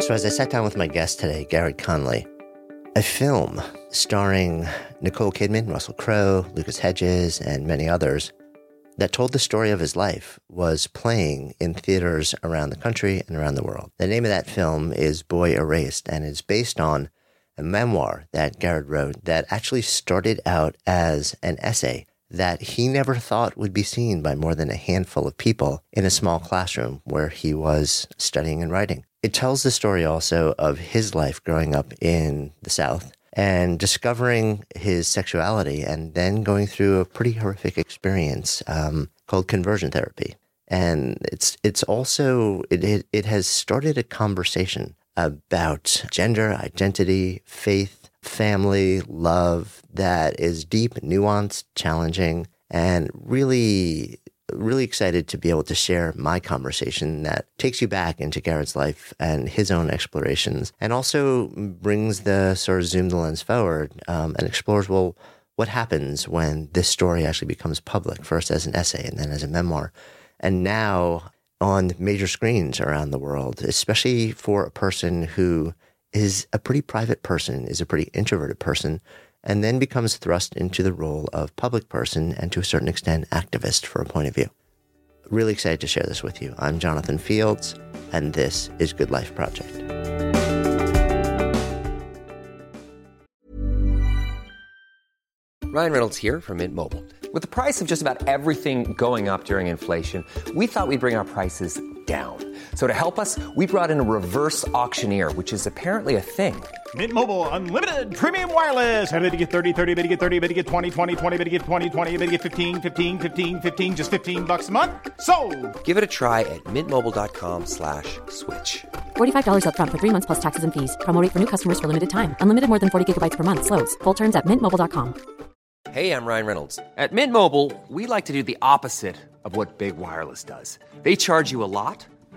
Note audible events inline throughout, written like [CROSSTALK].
So, as I sat down with my guest today, Garrard Conley, a film starring Nicole Kidman, Russell Crowe, Lucas Hedges, and many others that told the story of his life was playing in theaters around the country and around the world. The name of that film is Boy Erased, and is based on a memoir that Garrett wrote that actually started out as an essay that he never thought would be seen by more than a handful of people in a small classroom where he was studying and writing. It tells the story also of his life growing up in the South and discovering his sexuality and then going through a pretty horrific experience um, called conversion therapy. And it's it's also it, it it has started a conversation about gender, identity, faith, family, love that is deep, nuanced, challenging, and really really excited to be able to share my conversation that takes you back into Garrard's life and his own explorations, and also brings the sort of zoom the lens forward um, and explores well what happens when this story actually becomes public, first as an essay and then as a memoir, and now on major screens around the world, especially for a person who is a pretty private person, is a pretty introverted person and then becomes thrust into the role of public person and to a certain extent activist for a point of view. Really excited to share this with you. I'm Jonathan Fields, and this is Good Life Project. Ryan Reynolds here from Mint Mobile. With the price of just about everything going up during inflation, we thought we'd bring our prices down. So to help us, we brought in a reverse auctioneer, which is apparently a thing. Mint Mobile unlimited premium wireless. Ready to get 30, 30, bit to get 30, bit to get 20, 20, 20, bit to get 20, 20, bit to get 15, 15, 15, 15 just 15 bucks a month. So, Give it a try at mintmobile.com/switch. slash $45 up front for 3 months plus taxes and fees. Promo rate for new customers for limited time. Unlimited more than 40 gigabytes per month slows. Full terms at mintmobile.com. Hey, I'm Ryan Reynolds. At Mint Mobile, we like to do the opposite of what Big Wireless does. They charge you a lot,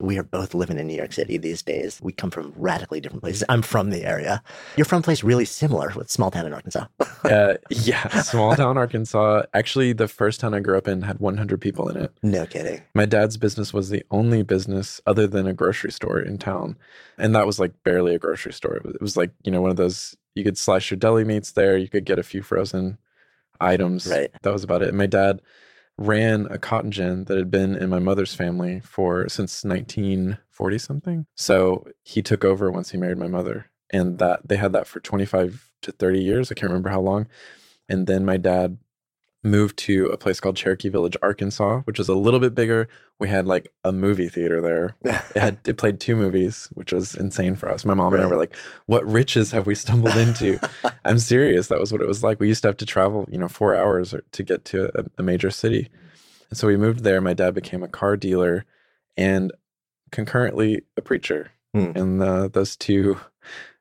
We are both living in New York City these days. We come from radically different places. I'm from the area. You're from a place really similar with small town in Arkansas. [LAUGHS] uh, yeah, small town Arkansas. Actually, the first town I grew up in had 100 people in it. no kidding. My dad's business was the only business other than a grocery store in town. And that was like barely a grocery store. It was, it was like, you know, one of those you could slice your deli meats there, you could get a few frozen items. Right. That was about it. And my dad ran a cotton gin that had been in my mother's family for since 1940 something. So he took over once he married my mother. And that they had that for 25 to 30 years. I can't remember how long. And then my dad moved to a place called Cherokee Village, Arkansas, which is a little bit bigger. We had like a movie theater there. It had it played two movies, which was insane for us. My mom and I were like, "What riches have we stumbled into?" [LAUGHS] I'm serious. That was what it was like. We used to have to travel, you know, four hours or- to get to a, a major city. And so we moved there. My dad became a car dealer and concurrently a preacher. Hmm. And uh, those two,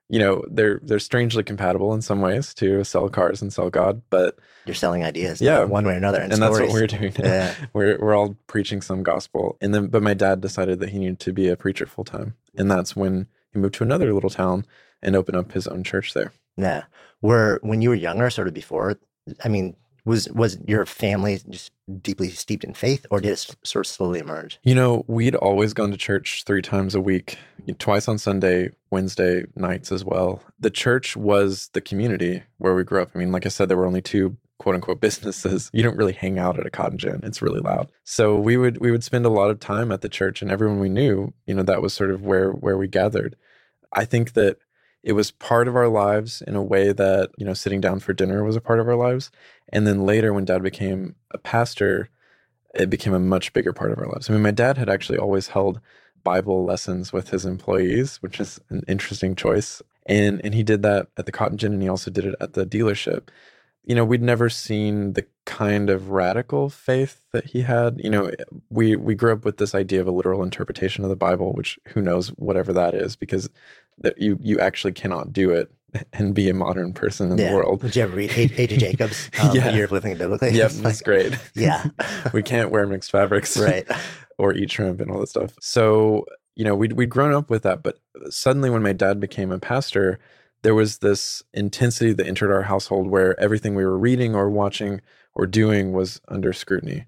you know, they're they're strangely compatible in some ways to sell cars and sell God, but You're selling ideas, Yeah. one way or another, and, and that's what we're doing. now. Yeah. [LAUGHS] we're we're all preaching some gospel, and then but my dad decided that he needed to be a preacher full time, and that's when he moved to another little town and opened up his own church there. Yeah. Were when you were younger, sort of before, I mean, was was your family just deeply steeped in faith, or did it sort of slowly emerge? You know, we'd always gone to church three times a week, twice on Sunday, Wednesday nights as well. The church was the community where we grew up. I mean, like I said, there were only two quote unquote businesses. You don't really hang out at a cotton gin. It's really loud. So we would we would spend a lot of time at the church and everyone we knew, you know, that was sort of where where we gathered. I think that it was part of our lives in a way that, you know, sitting down for dinner was a part of our lives. And then later when dad became a pastor, it became a much bigger part of our lives. I mean, my dad had actually always held Bible lessons with his employees, which is an interesting choice. And and he did that at the Cotton Gin and he also did it at the dealership. You know, we'd never seen the kind of radical faith that he had. You know, we we grew up with this idea of a literal interpretation of the Bible, which who knows whatever that is, because that you you actually cannot do it [LAUGHS] and be a modern person in yeah. the world. Did you ever read A. J. Jacobs? [LAUGHS] Um, Yeah. Of Living Biblically? Yep, [LAUGHS] like- that's great. Yeah. we can't wear mixed fabrics, right. or eat shrimp and all that stuff. So, you know, we'd, we'd grown up with that. But suddenly, when my dad became a pastor, there was this intensity that entered our household where everything we were reading or watching or doing was under scrutiny.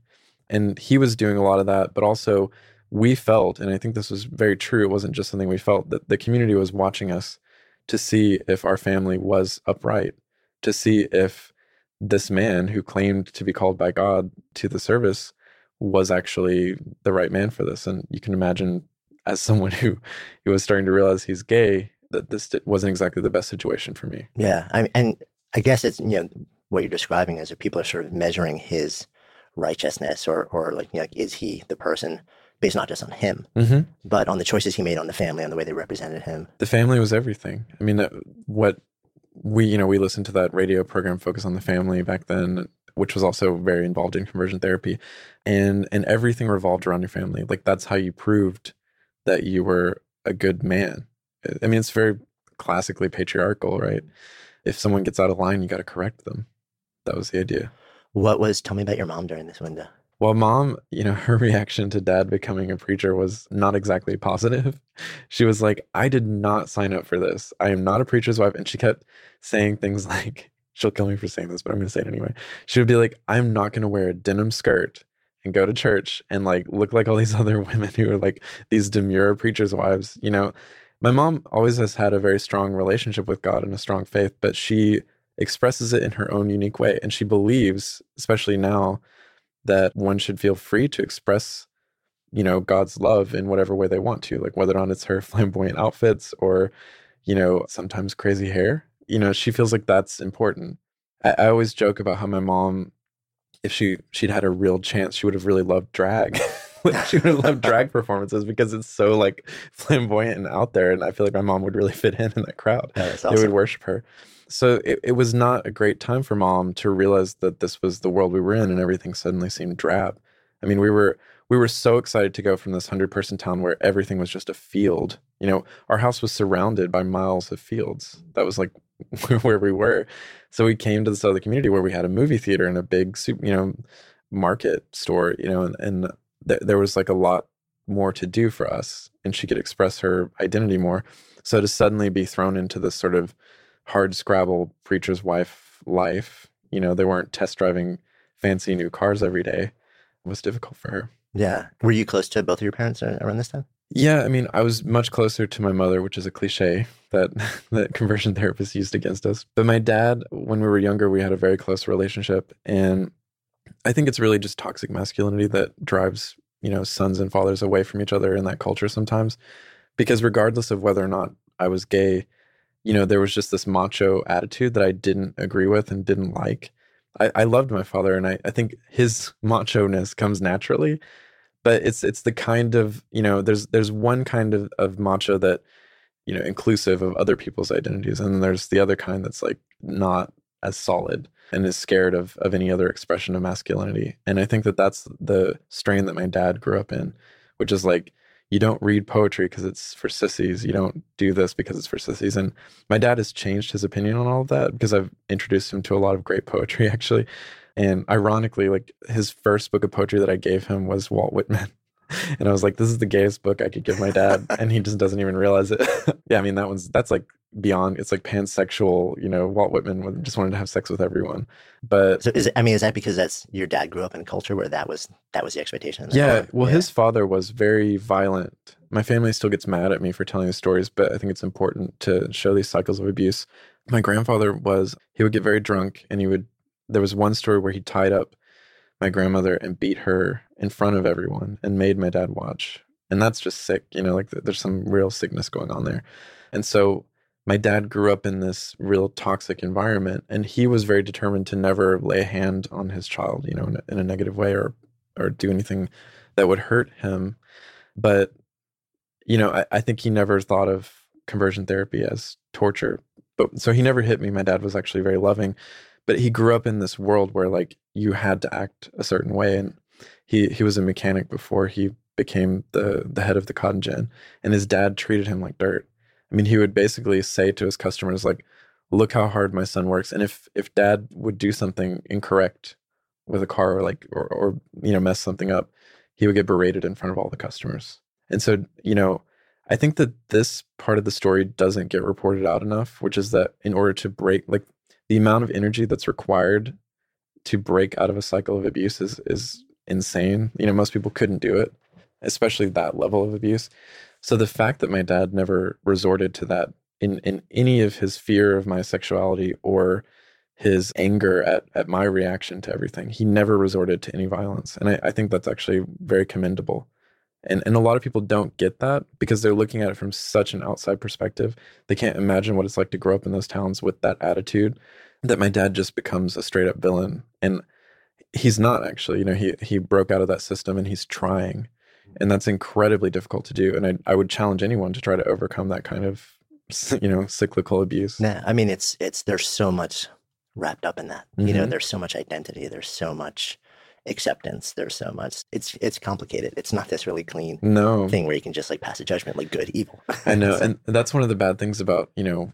And he was doing a lot of that. But also, we felt, and I think this was very true, it wasn't just something we felt, that the community was watching us to see if our family was upright, to see if this man who claimed to be called by God to the service was actually the right man for this. And you can imagine, as someone who, who was starting to realize he's gay, that this wasn't exactly the best situation for me. Yeah. I and I guess it's, you know, what you're describing is that people are sort of measuring his righteousness or, or like, you know, like, is he the person based not just on him, Mm-hmm. but on the choices he made on the family, on the way they represented him. The family was everything. I mean, uh, what we, you know, we listened to that radio program, Focus on the Family, back then, which was also very involved in conversion therapy, and and everything revolved around your family. Like that's how you proved that you were a good man. I mean, it's very classically patriarchal, right? Mm-hmm. If someone gets out of line, you got to correct them. That was the idea. What was, tell me about your mom during this window. Well, mom, you know, [LAUGHS] her reaction to dad becoming a preacher was not exactly positive. [LAUGHS] She was like, I did not sign up for this. I am not a preacher's wife. And she kept saying things [LAUGHS] like, she'll kill me for saying this, but I'm going to say it anyway. She would be like, I'm not going to wear a denim skirt and go to church and like look like all these other women who are like these demure preacher's wives. You know, my mom always has had a very strong relationship with God and a strong faith, but she expresses it in her own unique way. And she believes, especially now, that one should feel free to express you know god's love in whatever way they want to like whether or not it's her [LAUGHS] flamboyant outfits or you know sometimes crazy hair you know she feels like that's important i, I always joke about how my mom if she she'd had a real chance she would have really loved drag [LAUGHS] [LAUGHS] she would have loved drag performances because it's so like flamboyant and out there and i feel like my mom would really fit in in that crowd Yeah, that's they would worship her. So it, it was not a great time for mom to realize that this was the world we were in and everything suddenly seemed drab. I mean, we were we were so excited to go from this hundred person town where everything was just a field. You know, our house was surrounded by miles of fields. That was like [LAUGHS] where we were. So we came to this other community where we had a movie theater and a big soup, you know, market store, you know, and, and th- there was like a lot more to do for us and she could express her identity more. So to suddenly be thrown into this sort of hard scrabble preacher's wife life, you know, they weren't test driving fancy new cars every day it was difficult for her. Yeah. Were you close to both of your parents around this time? Yeah, I mean, I was much closer to my mother, which is a cliche that [LAUGHS] that conversion therapists used against us. But my dad, when we were younger, we had a very close relationship, and I think it's really just toxic masculinity that drives you know sons and fathers away from each other in that culture sometimes, because regardless of whether or not I was gay, you know, there was just this macho attitude that I didn't agree with and didn't like. I, I loved my father, and I, I think his [LAUGHS] macho ness comes naturally but it's it's the kind of you know there's there's one kind of, of macho that you know inclusive of other people's identities and then there's the other kind that's like not as solid and is scared of of any other expression of masculinity. And i think that that's the strain that my dad grew up in which is like you don't read poetry because it's for sissies. You don't do this because it's for sissies. And my dad has changed his opinion on all of that because i've introduced him to a lot of great poetry [LAUGHS] actually. And ironically, like his first book of poetry that I gave him was Walt Whitman. [LAUGHS] And I was like, this is the gayest book I could give my dad. [LAUGHS] and he just doesn't even realize it. [LAUGHS] yeah, I mean, that one's, that's like beyond, it's like pansexual, you know, Walt Whitman just wanted to have sex with everyone. But So is it, I mean, is that because that's your dad grew up in a culture where that was that was the expectation? Yeah, oh, well, yeah. his father was very violent. My family still gets mad at me for telling the stories, but I think it's important to show these cycles of abuse. My grandfather was, he would get very drunk and he would, there was one story where he tied up my grandmother and beat her in front of everyone and made my dad watch. And that's just sick, you know, like there's some real sickness going on there. And so my dad grew up in this real toxic environment and he was very determined to never lay a hand on his child, you know, in a, in a negative way or or do anything that would hurt him. But you know, I, I think he never thought of conversion therapy as torture. But so he never hit me. My dad was actually very loving, but he grew up in this world where like you had to act a certain way. And he he was a mechanic before he became the the head of the cotton gin, and his dad treated him like dirt. I mean, he would basically say to his customers like, "Look how hard my son works." And if if dad would do something incorrect with a car or like or, or you know mess something up, he would get berated in front of all the customers. And so, you know, I think that this part of the story doesn't get reported out enough, which is that in order to break like the amount of energy that's required to break out of a cycle of abuse is is insane. You know, most people couldn't do it, especially that level of abuse. So the fact that my dad never resorted to that in in any of his fear of my sexuality or his anger at at my reaction to everything, he never resorted to any violence. And I, I think that's actually very commendable. And and a lot of people don't get that because they're looking at it from such an outside perspective. They can't imagine what it's like to grow up in those towns with that attitude that my dad just becomes a straight up villain. And he's not actually, you know, he he broke out of that system and he's trying. And that's incredibly difficult to do. And I I would challenge anyone to try to overcome that kind of you know, cyclical abuse. Nah, I mean it's it's there's so much wrapped up in that. You know, Mhm. there's so much identity, there's so much acceptance, there's so much it's it's complicated. It's not this really clean No. thing where you can just like pass a judgment like good, evil. [LAUGHS] I know, So- and that's one of the bad things about you know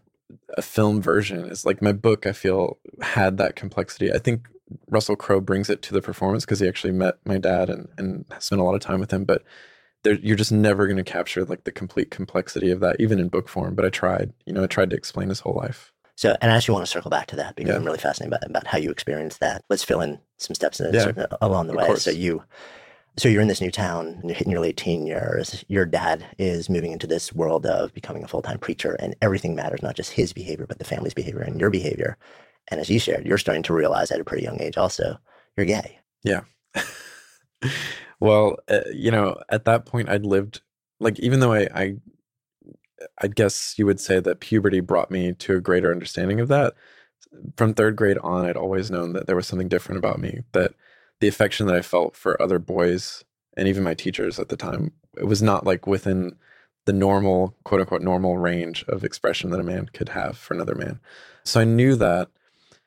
a film version is like my book. I feel had that complexity. I think Russell Crowe brings it to the performance because he actually met my dad and and spent a lot of time with him. But there, you're just never going to capture like the complete complexity of that, even in book form. But I tried. You know, I tried to explain his whole life. So, and I actually want to circle back to that because Yeah. I'm really fascinated about, about how you experienced that. Let's fill in some steps in Yeah, along the of way. course. So you, so you're in this new town, and you're hitting your late teen years. Your dad is moving into this world of becoming a full time preacher, and everything matters, not just his behavior, but the family's behavior and your behavior. And as you shared, you're starting to realize at a pretty young age also you're gay. Yeah. [LAUGHS] well, uh, you know, at that point, I'd lived like even though I, I, I guess you would say that puberty brought me to a greater understanding of that. From third grade on, I'd always known that there was something different about me. That the affection that I felt for other boys and even my teachers at the time, it was not like within the normal, quote unquote, normal range of expression that a man could have for another man. So I knew that.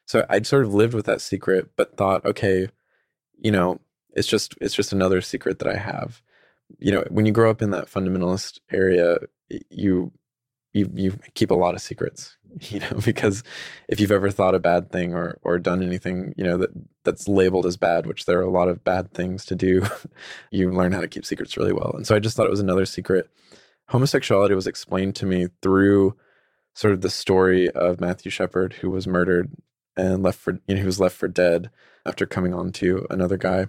So I'd sort of lived with that secret, but thought, okay, you know, it's just it's just another secret that I have. You know, when you grow up in that fundamentalist area, you you you keep a lot of secrets, [LAUGHS] you know, because if you've ever thought a bad thing or or done anything, you know, that that's labeled as bad, which there are a lot of bad things to do, [LAUGHS] you learn how to keep secrets really well. And so I just thought it was another secret. Homosexuality was explained to me through sort of the story of Matthew Shepard, who was murdered and left for you know he was left for dead after coming on to another guy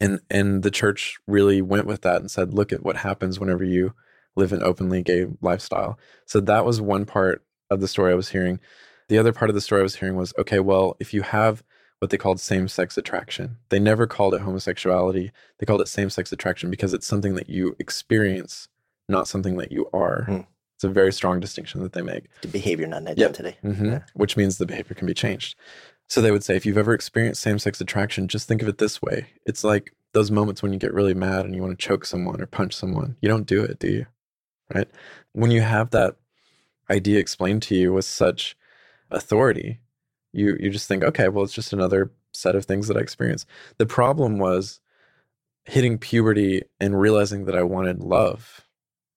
and and the church really went with that and said look at what happens whenever you live an openly gay lifestyle so that was one part of the story i was hearing the other part of the story i was hearing was okay well if you have what they called same-sex attraction they never called it homosexuality they called it same-sex attraction because it's something that you experience not something that you are Hmm. it's a very strong distinction that they make The behavior, not an Yep. identity. hmm Yeah. which means the behavior can be changed. So they would say, if you've ever experienced same sex attraction, just think of it this way. It's like those moments when you get really mad and you want to choke someone or punch someone. You don't do it, do you? Right? When you have that idea explained to you with such authority, you you just think, okay, well, it's just another set of things that I experience. The problem was hitting puberty and realizing that I wanted love.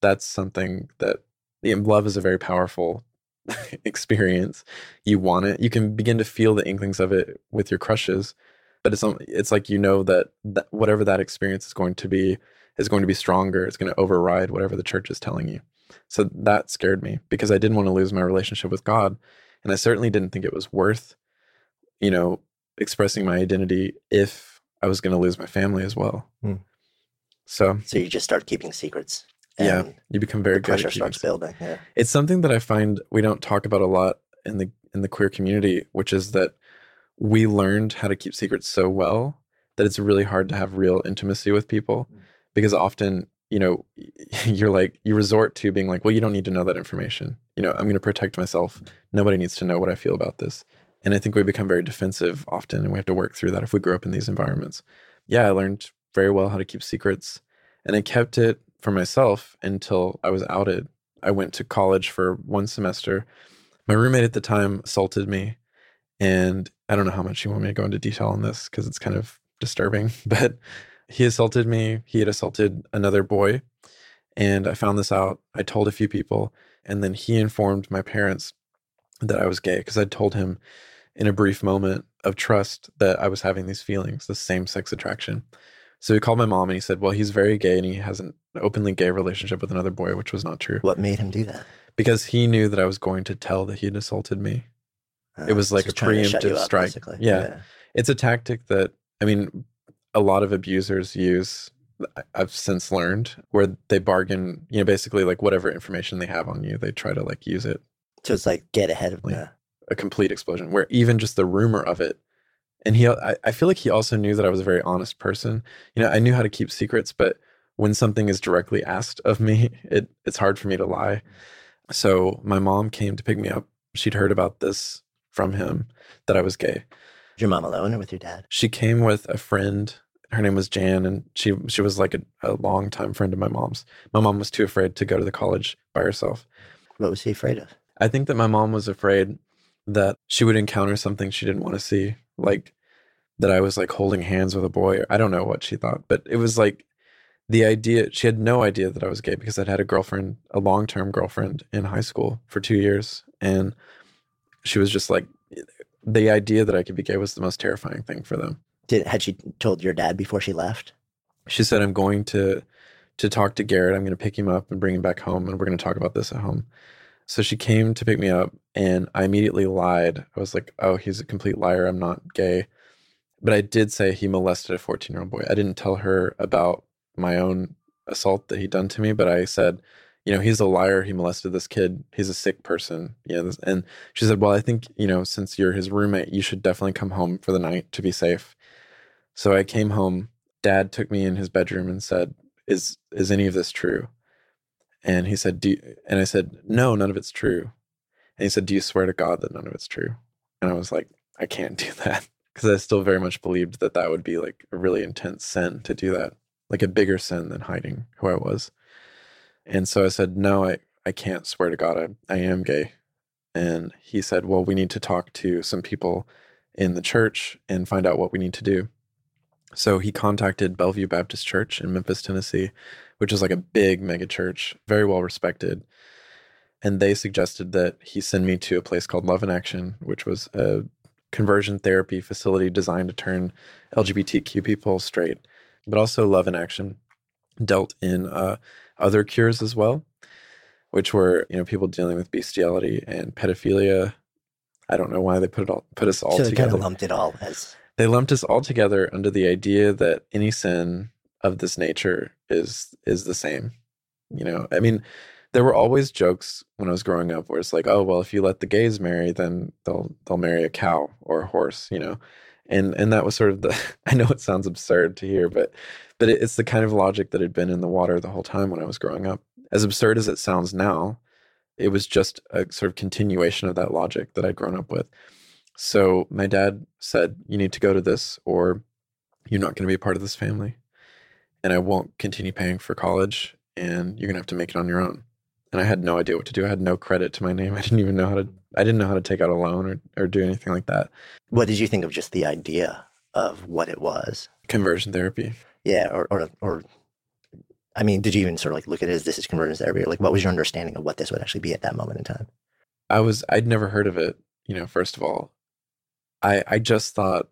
That's something that love is a very powerful [LAUGHS] experience. You want it. You can begin to feel the inklings of it with your crushes, but it's it's like you know that, that whatever that experience is going to be is going to be stronger. It's going to override whatever the church is telling you. So that scared me because I didn't want to lose my relationship with God, and I certainly didn't think it was worth, you know, expressing my identity if I was going to lose my family as well. Hmm. So So you just start keeping secrets. Yeah, you become very pressure starts building. Yeah. It's something that I find we don't talk about a lot in the in the queer community, which is that we learned how to keep secrets so well that it's really hard to have real intimacy with people mm. because often, you know, [LAUGHS] you're like you resort to being like, well, you don't need to know that information. You know, I'm going to protect myself. Nobody needs to know what I feel about this. And I think we become very defensive often and we have to work through that if we grow up in these environments. Yeah, I learned very well how to keep secrets and I kept it for myself until I was outed I went to college for one semester. My roommate at the time assaulted me. And I don't know how much you want me to go into detail on this because it's kind of disturbing, [LAUGHS] but he assaulted me. He had assaulted another boy. And I found this out. I told a few people. And then he informed my parents that I was gay because I'd told him in a brief moment of trust that I was having these feelings, the same sex attraction. So he called my mom and he said, Well, he's very gay and he has an openly gay relationship with another boy, which was not true. What made him do that? Because he knew that I was going to tell that he had assaulted me. Uh, it was like a trying to shut you preemptive up, strike. basically. Yeah. It's a tactic that, I mean, a lot of abusers use. I've since learned where they bargain, you know, basically like whatever information they have on you, they try to like use it So it's like get ahead of Like, the. a complete explosion where even just the rumor of it and he I, I feel like he also knew that i was a very honest person. You know i knew how to keep secrets but when something is directly asked of me [LAUGHS] it it's hard for me to lie. So my mom came to pick me up. She'd heard about this from him that i was gay. Was your mom alone or with your dad? she came with a friend. Her name was jan and she she was like a, a long time friend of my mom's. My mom was too afraid to go to the college by herself. What was she afraid of? I think that my mom was afraid that she would encounter something she didn't want to see, like that I was like holding hands with a boy. I don't know what she thought, but it was like the idea. She had no idea that I was gay because I'd had a girlfriend, a long term girlfriend in high school for two years. And she was just like, the idea that I could be gay was the most terrifying thing for them. Did had she told your dad before she left? She said, I'm going to to talk to Garrard. I'm going to pick him up and bring him back home, and we're going to talk about this at home. So she came to pick me up, and I immediately lied. I was like, "Oh, he's a complete liar. I'm not gay." But I did say he molested a 14 year old boy. I didn't tell her about my own assault that he'd done to me, but I said, "You know, he's a liar. He molested this kid. He's a sick person." Know, and she said, "Well, I think you know, since you're his roommate, you should definitely come home for the night to be safe." So I came home. Dad took me in his bedroom and said, "Is is any of this true?" And he said, "Do," and I said, "No, none of it's true." And he said, "Do you swear to God that none of it's true?" And I was like, "I can't do that," [LAUGHS] because I still very much believed that that would be like a really intense sin to do that, like a bigger sin than hiding who I was. And so I said, "No, I I can't swear to God I I am gay." And he said, "Well, we need to talk to some people in the church and find out what we need to do." So he contacted Bellevue Baptist Church in Memphis, Tennessee, which is like a big mega church, very well respected. And they suggested that he send me to a place called Love in Action, which was a conversion therapy facility designed to turn LGBTQ people straight. But also, Love in Action dealt in uh, other cures as well, which were you know people dealing with bestiality and pedophilia. I don't know why they put it all put us all so they together kind of lumped it all as they lumped us all together under the idea that any sin of this nature is is the same you know? I mean there were always jokes when i was growing up where it's like oh well if you let the gays marry then they'll they'll marry a cow or a horse you know? And and that was sort of the [LAUGHS] i know it sounds absurd to hear but but it, it's the kind of logic that had been in the water the whole time when i was growing up. As absurd as it sounds now it was just a sort of continuation of that logic that i'd grown up with. So my dad said, You need to go to this, or you're not going to be a part of this family. And I won't continue paying for college, and you're going to have to make it on your own. And I had no idea what to do. I had no credit to my name. [LAUGHS] I didn't even know how to, I didn't know how to take out a loan or, or do anything like that. what did you think of just the idea of what it was? Conversion therapy. Yeah, or or or I mean, did you even sort of like look at it as this is conversion therapy, or like what was your understanding of what this would actually be at that moment in time? I was, I'd never heard of it, you know, first of all. I, I just thought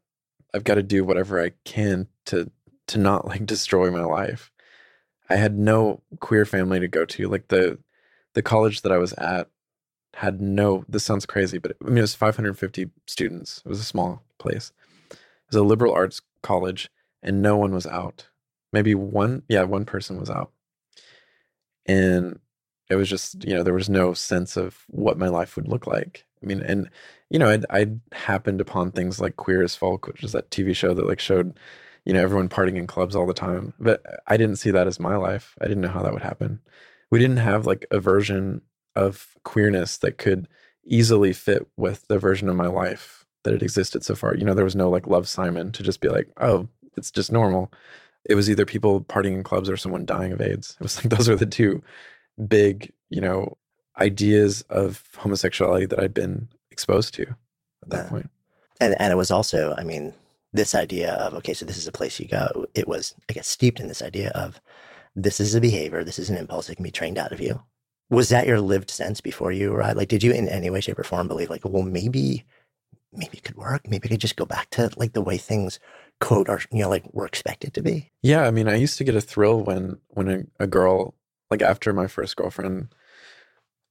I've got to do whatever I can to, to not like destroy my life. I had no queer family to go to. Like the, the college that I was at had no, this sounds crazy, but I mean, it was 550 students. It was a small place. It was a liberal arts college and no one was out. Maybe one, yeah, one person was out. And it was just, you know, there was no sense of what my life would look like. I mean, and, you know, I'd, I'd happened upon things like Queer as Folk, which is that TV show that like showed, you know, everyone partying in clubs all the time. But I didn't see that as my life. I didn't know how that would happen. We didn't have like a version of queerness that could easily fit with the version of my life that had existed so far. You know, there was no like Love Simon to just be like, oh, it's just normal. It was either people partying in clubs or someone dying of AIDS. It was like those are the two big, you know, ideas of homosexuality that I'd been exposed to at that Yeah. point. And and it was also, I mean, this idea of okay, so this is a place you go. It was, I guess, steeped in this idea of this is a behavior, this is an impulse that can be trained out of you. Was that your lived sense before you arrived? Like, did you in any way, shape, or form believe like, well, maybe, maybe it could work. Maybe I could just go back to like the way things quote are, you know, like were expected to be. Yeah, I mean, I used to get a thrill when when a, a girl, like after my first girlfriend,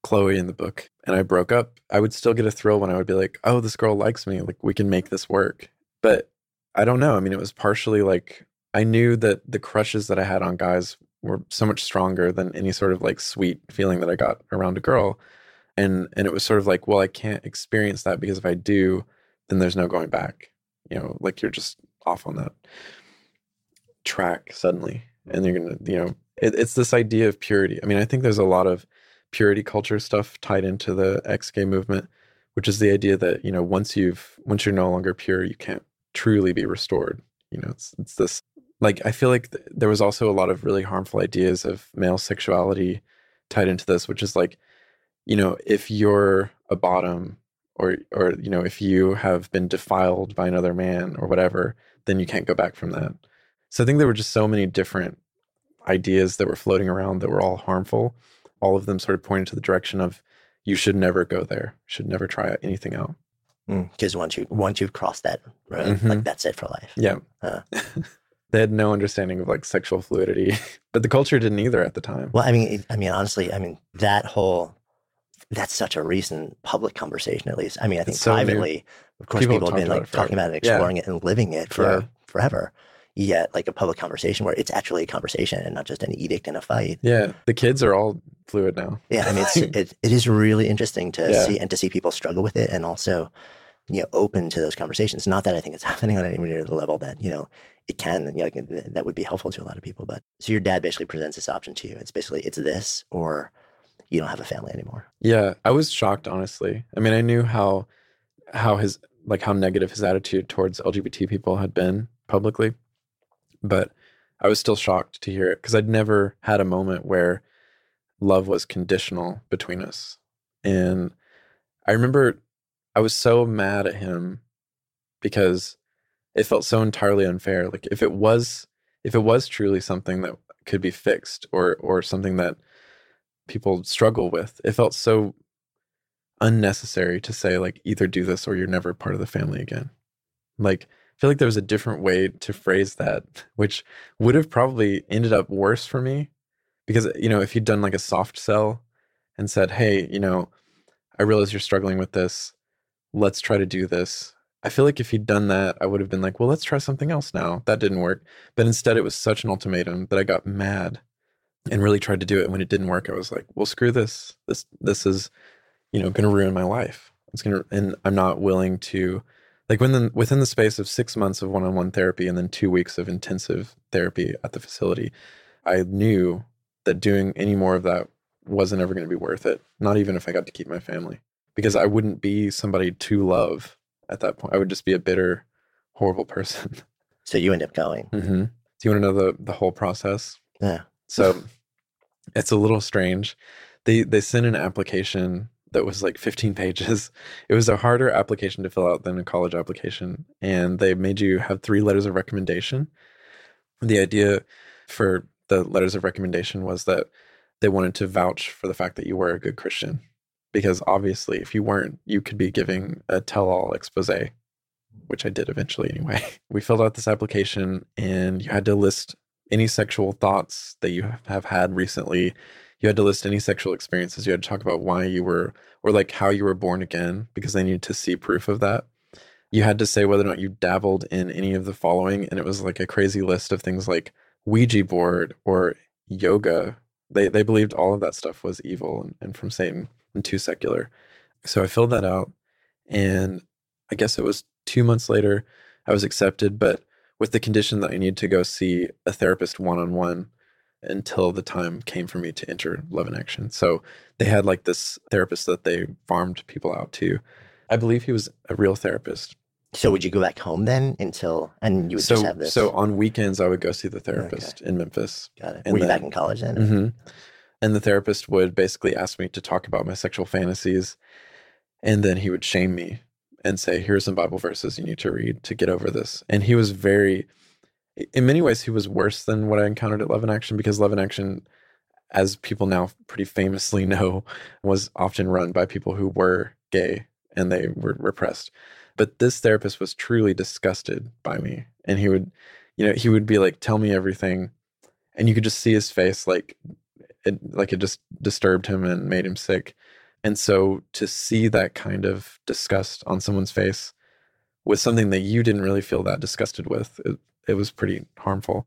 Chloe in the book, and I broke up, I would still get a thrill when I would be like, "Oh, this girl likes me. Like we can make this work." But I don't know. I mean, it was partially like I knew that the crushes that I had on guys were so much stronger than any sort of like sweet feeling that I got around a girl. And and it was sort of like, well, I can't experience that because if I do, then there's no going back. You know, like you're just off on that track suddenly. And you're gonna, you know, it, it's this idea of purity. I mean, I think there's a lot of purity culture stuff tied into the ex gay movement, which is the idea that, you know, once you've once you're no longer pure, you can't truly be restored. You know, it's it's this like I feel like th- there was also a lot of really harmful ideas of male sexuality tied into this, which is like, you know, if you're a bottom or or you know, if you have been defiled by another man or whatever, then you can't go back from that. So I think there were just so many different ideas that were floating around that were all harmful. All of them sort of pointed to the direction of you should never go there, should never try anything out. Because once you once you've crossed that road, Mhm. like that's it for life. Yeah. Huh. [LAUGHS] they had no understanding of like sexual fluidity, [LAUGHS] but the culture didn't either at the time. Well, I mean, it- I mean, honestly, I mean that whole that's such a recent public conversation. At least, I mean, I think so new. privately, of course, People people, have been talked about like talking about it, Yeah. exploring it, and living it for Yeah. forever. Yet, like a public conversation where it's actually a conversation and not just an edict and a fight. Yeah, the kids are all fluid now. Yeah, I mean, it's, [LAUGHS] it, it is really interesting to Yeah. see and to see people struggle with it, and also, you know, open to those conversations. Not that I think it's [LAUGHS] happening on anywhere near the level that you know it can, you know, that would be helpful to a lot of people. But so your dad basically presents this option to you. It's basically it's this or you don't have a family anymore. Yeah, I was shocked honestly. I mean, I knew how how his like how negative his attitude towards LGBT people had been publicly, but I was still shocked to hear it because I'd never had a moment where love was conditional between us. And I remember I was so mad at him because it felt so entirely unfair. Like if it was if it was truly something that could be fixed or or something that people struggle with, it felt so unnecessary to say like either do this or you're never part of the family again. Like I feel like there was a different way to phrase that, [LAUGHS] which would have probably ended up worse for me because you know if he'd done like a soft sell and said, "Hey, you know, I realize you're struggling with this. Let's try to do this." I feel like if he'd done that, I would have been like, "Well, let's try something else now." That didn't work. But instead it was such an ultimatum that I got mad and really tried to do it. And when it didn't work, I was like, "Well, screw this. This this is, you know, going to ruin my life. It's going to and I'm not willing to like when the, within the space of 6 months of one-on-one therapy and then 2 weeks of intensive therapy at the facility, I knew that doing any more of that wasn't ever going to be worth it. Not even if I got to keep my family because I wouldn't be somebody to love at that point. I would just be a bitter, horrible person. [LAUGHS] So you end up going. hmm Do you want to know the the whole process? Yeah. So it's a little strange. They they sent an application that was like 15 pages. It was a harder application to fill out than a college application, and they made you have three letters of recommendation. The idea for the letters of recommendation was that they wanted to vouch for the fact that you were a good Christian, because obviously, if you weren't, you could be giving a tell-all expose which I did eventually anyway. [LAUGHS] We filled out this application and you had to list any sexual thoughts that you have had recently. You had to list any sexual experiences. You had to talk about why you were, or like how you were born again, because they needed to see proof of that. You had to say whether or not you dabbled in any of the following. And it was like a crazy list of things like Ouija board or yoga. They, they believed all of that stuff was evil and, and from Satan and too secular. So I filled that out. And I guess it was two months later, I was accepted, but with the condition that I needed to go see a therapist one on one until the time came for me to enter Love in Action. So they had like this therapist that they farmed people out to. I believe he was a real therapist. So would you go back home then until and you would so just have this? so on weekends I would go see the therapist in Memphis. got it. and Were you back in college then? hmm And the therapist would basically ask me to talk about my sexual fantasies. And then he would shame me and say, Here's some Bible verses you need to read to get over this. And he was very, in many ways, he was worse than what I encountered at Love in Action because Love in Action, as people now pretty famously [LAUGHS] know, was often run by people who were gay and they were repressed. But this therapist was truly disgusted by me. And he would, you know, he would be like, Tell me everything. And you could just see his face like, it, like it just disturbed him and made him sick. And so to see that kind of disgust on someone's face with something that you didn't really feel that disgusted with, it, it was pretty harmful.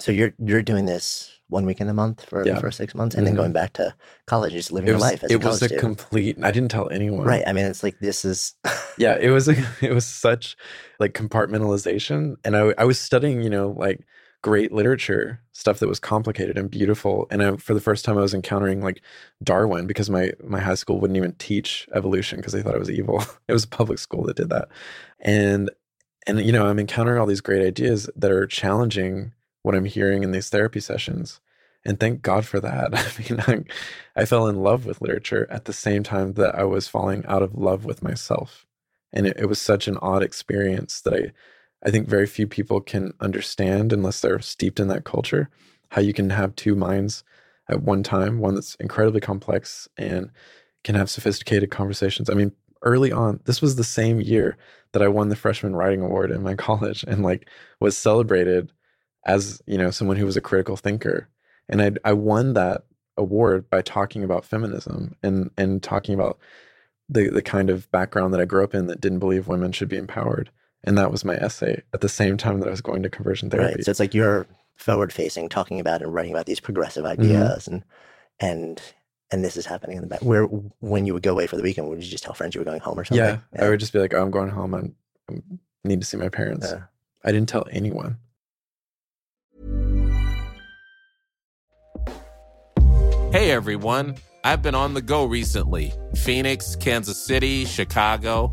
So you're you're doing this one week in a month for Yeah. the first six months, and then Mhm. going back to college, just living It your life as it a was a student. complete, I didn't tell anyone. right. I mean, it's like this is [LAUGHS] yeah it was a, [LAUGHS] it was such like compartmentalization and I, I was studying you know like great literature stuff that was complicated and beautiful and I, for the first time i was encountering like darwin because my my high school wouldn't even teach evolution because they thought it was evil. [LAUGHS] It was a public school that did that. And and you know i'm encountering all these great ideas that are challenging what i'm hearing in these therapy sessions and thank god for that. [LAUGHS] I mean I, I fell in love with literature at the same time that i was falling out of love with myself. And it, it was such an odd experience that i i think very few people can understand unless they're steeped in that culture how you can have two minds at one time one that's incredibly complex and can have sophisticated conversations i mean early on this was the same year that i won the freshman writing award in my [LAUGHS] college and like was celebrated as you know someone who was a critical thinker and i i won that award by talking about feminism and and talking about the the kind of background that I grew up in that didn't believe women should be empowered. And that was my essay at the same time that I was going to conversion therapy. right. So it's like you're forward facing, talking about and writing about these progressive Mm-hmm. ideas, and and and this is happening in the back. Where when you would go away for the weekend, would you just tell friends you were going home or something? yeah, I would just be like, oh, I'm going home. I'm, I need to see my parents. Yeah. I didn't tell anyone. Hey everyone, I've been on the go recently Phoenix, Kansas City, Chicago.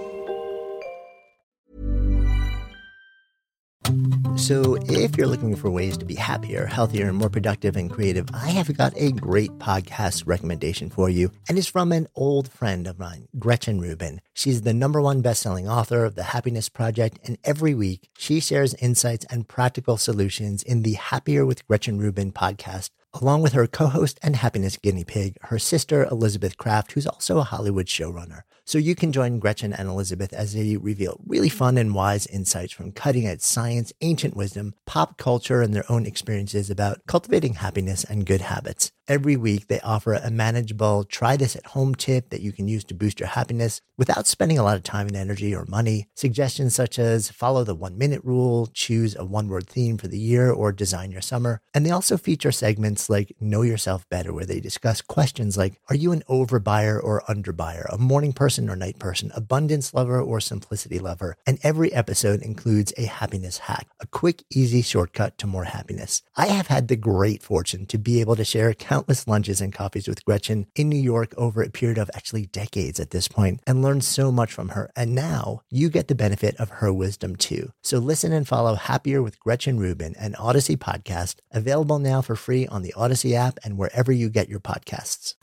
So, if you're looking for ways to be happier, healthier, and more productive and creative, I have got a great podcast recommendation for you. And it's from an old friend of mine, Gretchen Rubin. She's the number one best-selling author of The Happiness Project. And every week, she shares insights and practical solutions in the Happier with Gretchen Rubin podcast along with her co-host and happiness guinea pig, her sister Elizabeth Craft, who's also a Hollywood showrunner. So you can join Gretchen and Elizabeth as they reveal really fun and wise insights from cutting edge science, ancient wisdom, pop culture, and their own experiences about cultivating happiness and good habits. Every week, they offer a manageable try this at home tip that you can use to boost your happiness without spending a lot of time and energy or money. Suggestions such as follow the one minute rule, choose a one word theme for the year, or design your summer. And they also feature segments like Know Yourself Better, where they discuss questions like Are you an overbuyer or underbuyer, a morning person or night person, abundance lover or simplicity lover? And every episode includes a happiness hack, a quick, easy shortcut to more happiness. I have had the great fortune to be able to share countless lunches and coffees with Gretchen in New York over a period of actually decades at this point and learned so much from her. And now you get the benefit of her wisdom too. So listen and follow Happier with Gretchen Rubin, an Odyssey podcast, available now for free on the Odyssey app and wherever you get your podcasts.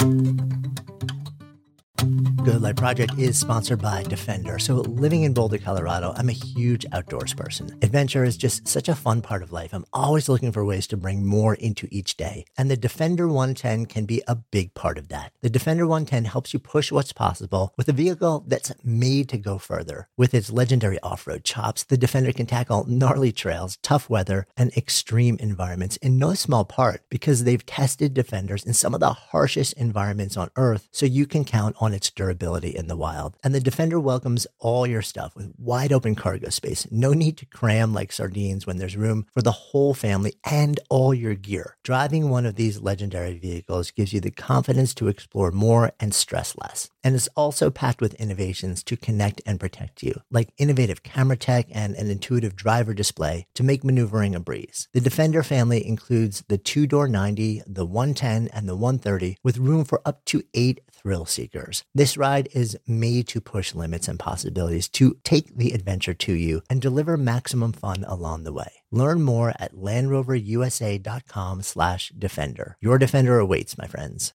Good Life Project is sponsored by Defender. So, living in Boulder, Colorado, I'm a huge outdoors person. Adventure is just such a fun part of life. I'm always looking for ways to bring more into each day. And the Defender 110 can be a big part of that. The Defender 110 helps you push what's possible with a vehicle that's made to go further. With its legendary off road chops, the Defender can tackle gnarly trails, tough weather, and extreme environments in no small part because they've tested Defenders in some of the harshest environments on Earth, so you can count on its durability in the wild. And the Defender welcomes all your stuff with wide open cargo space. No need to cram like sardines when there's room for the whole family and all your gear. Driving one of these legendary vehicles gives you the confidence to explore more and stress less. And it's also packed with innovations to connect and protect you, like innovative camera tech and an intuitive driver display to make maneuvering a breeze. The Defender family includes the two door 90, the 110, and the 130 with room for up to eight thrill seekers. This ride is made to push limits and possibilities to take the adventure to you and deliver maximum fun along the way. Learn more at LandRoverUSA.com slash Defender. Your Defender awaits, my friends.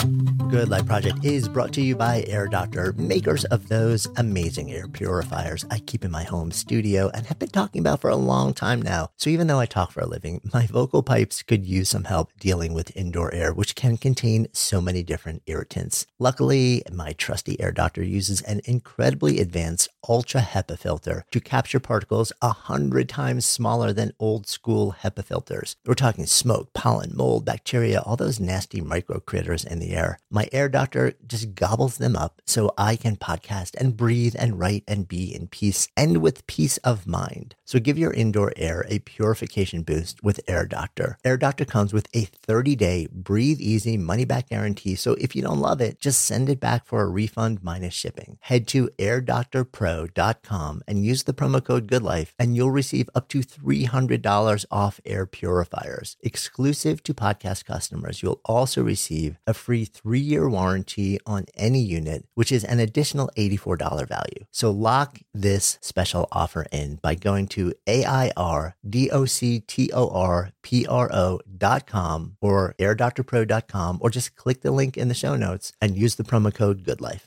Good Life Project is brought to you by Air Doctor, makers of those amazing air purifiers I keep in my home studio and have been talking about for a long time now. So even though I talk for a living, my vocal pipes could use some help dealing with indoor air, which can contain so many different irritants. Luckily, my trusty Air Doctor uses an incredibly advanced ultra HEPA filter to capture particles a hundred times smaller than old school HEPA filters. We're talking smoke, pollen, mold, bacteria, all those nasty micro critters in the air. My air doctor just gobbles them up so I can podcast and breathe and write and be in peace and with peace of mind. So give your indoor air a purification boost with Air Doctor. Air Doctor comes with a 30 day breathe easy money back guarantee. So if you don't love it, just send it back for a refund minus shipping. Head to airdoctorpro.com and use the promo code GoodLife and you'll receive up to $300 off air purifiers. Exclusive to podcast customers, you'll also receive a free three year warranty on any unit, which is an additional $84 value. So lock this special offer in by going to AIRDOCTORPRO.com or airdoctorpro.com or just click the link in the show notes and use the promo code GoodLife.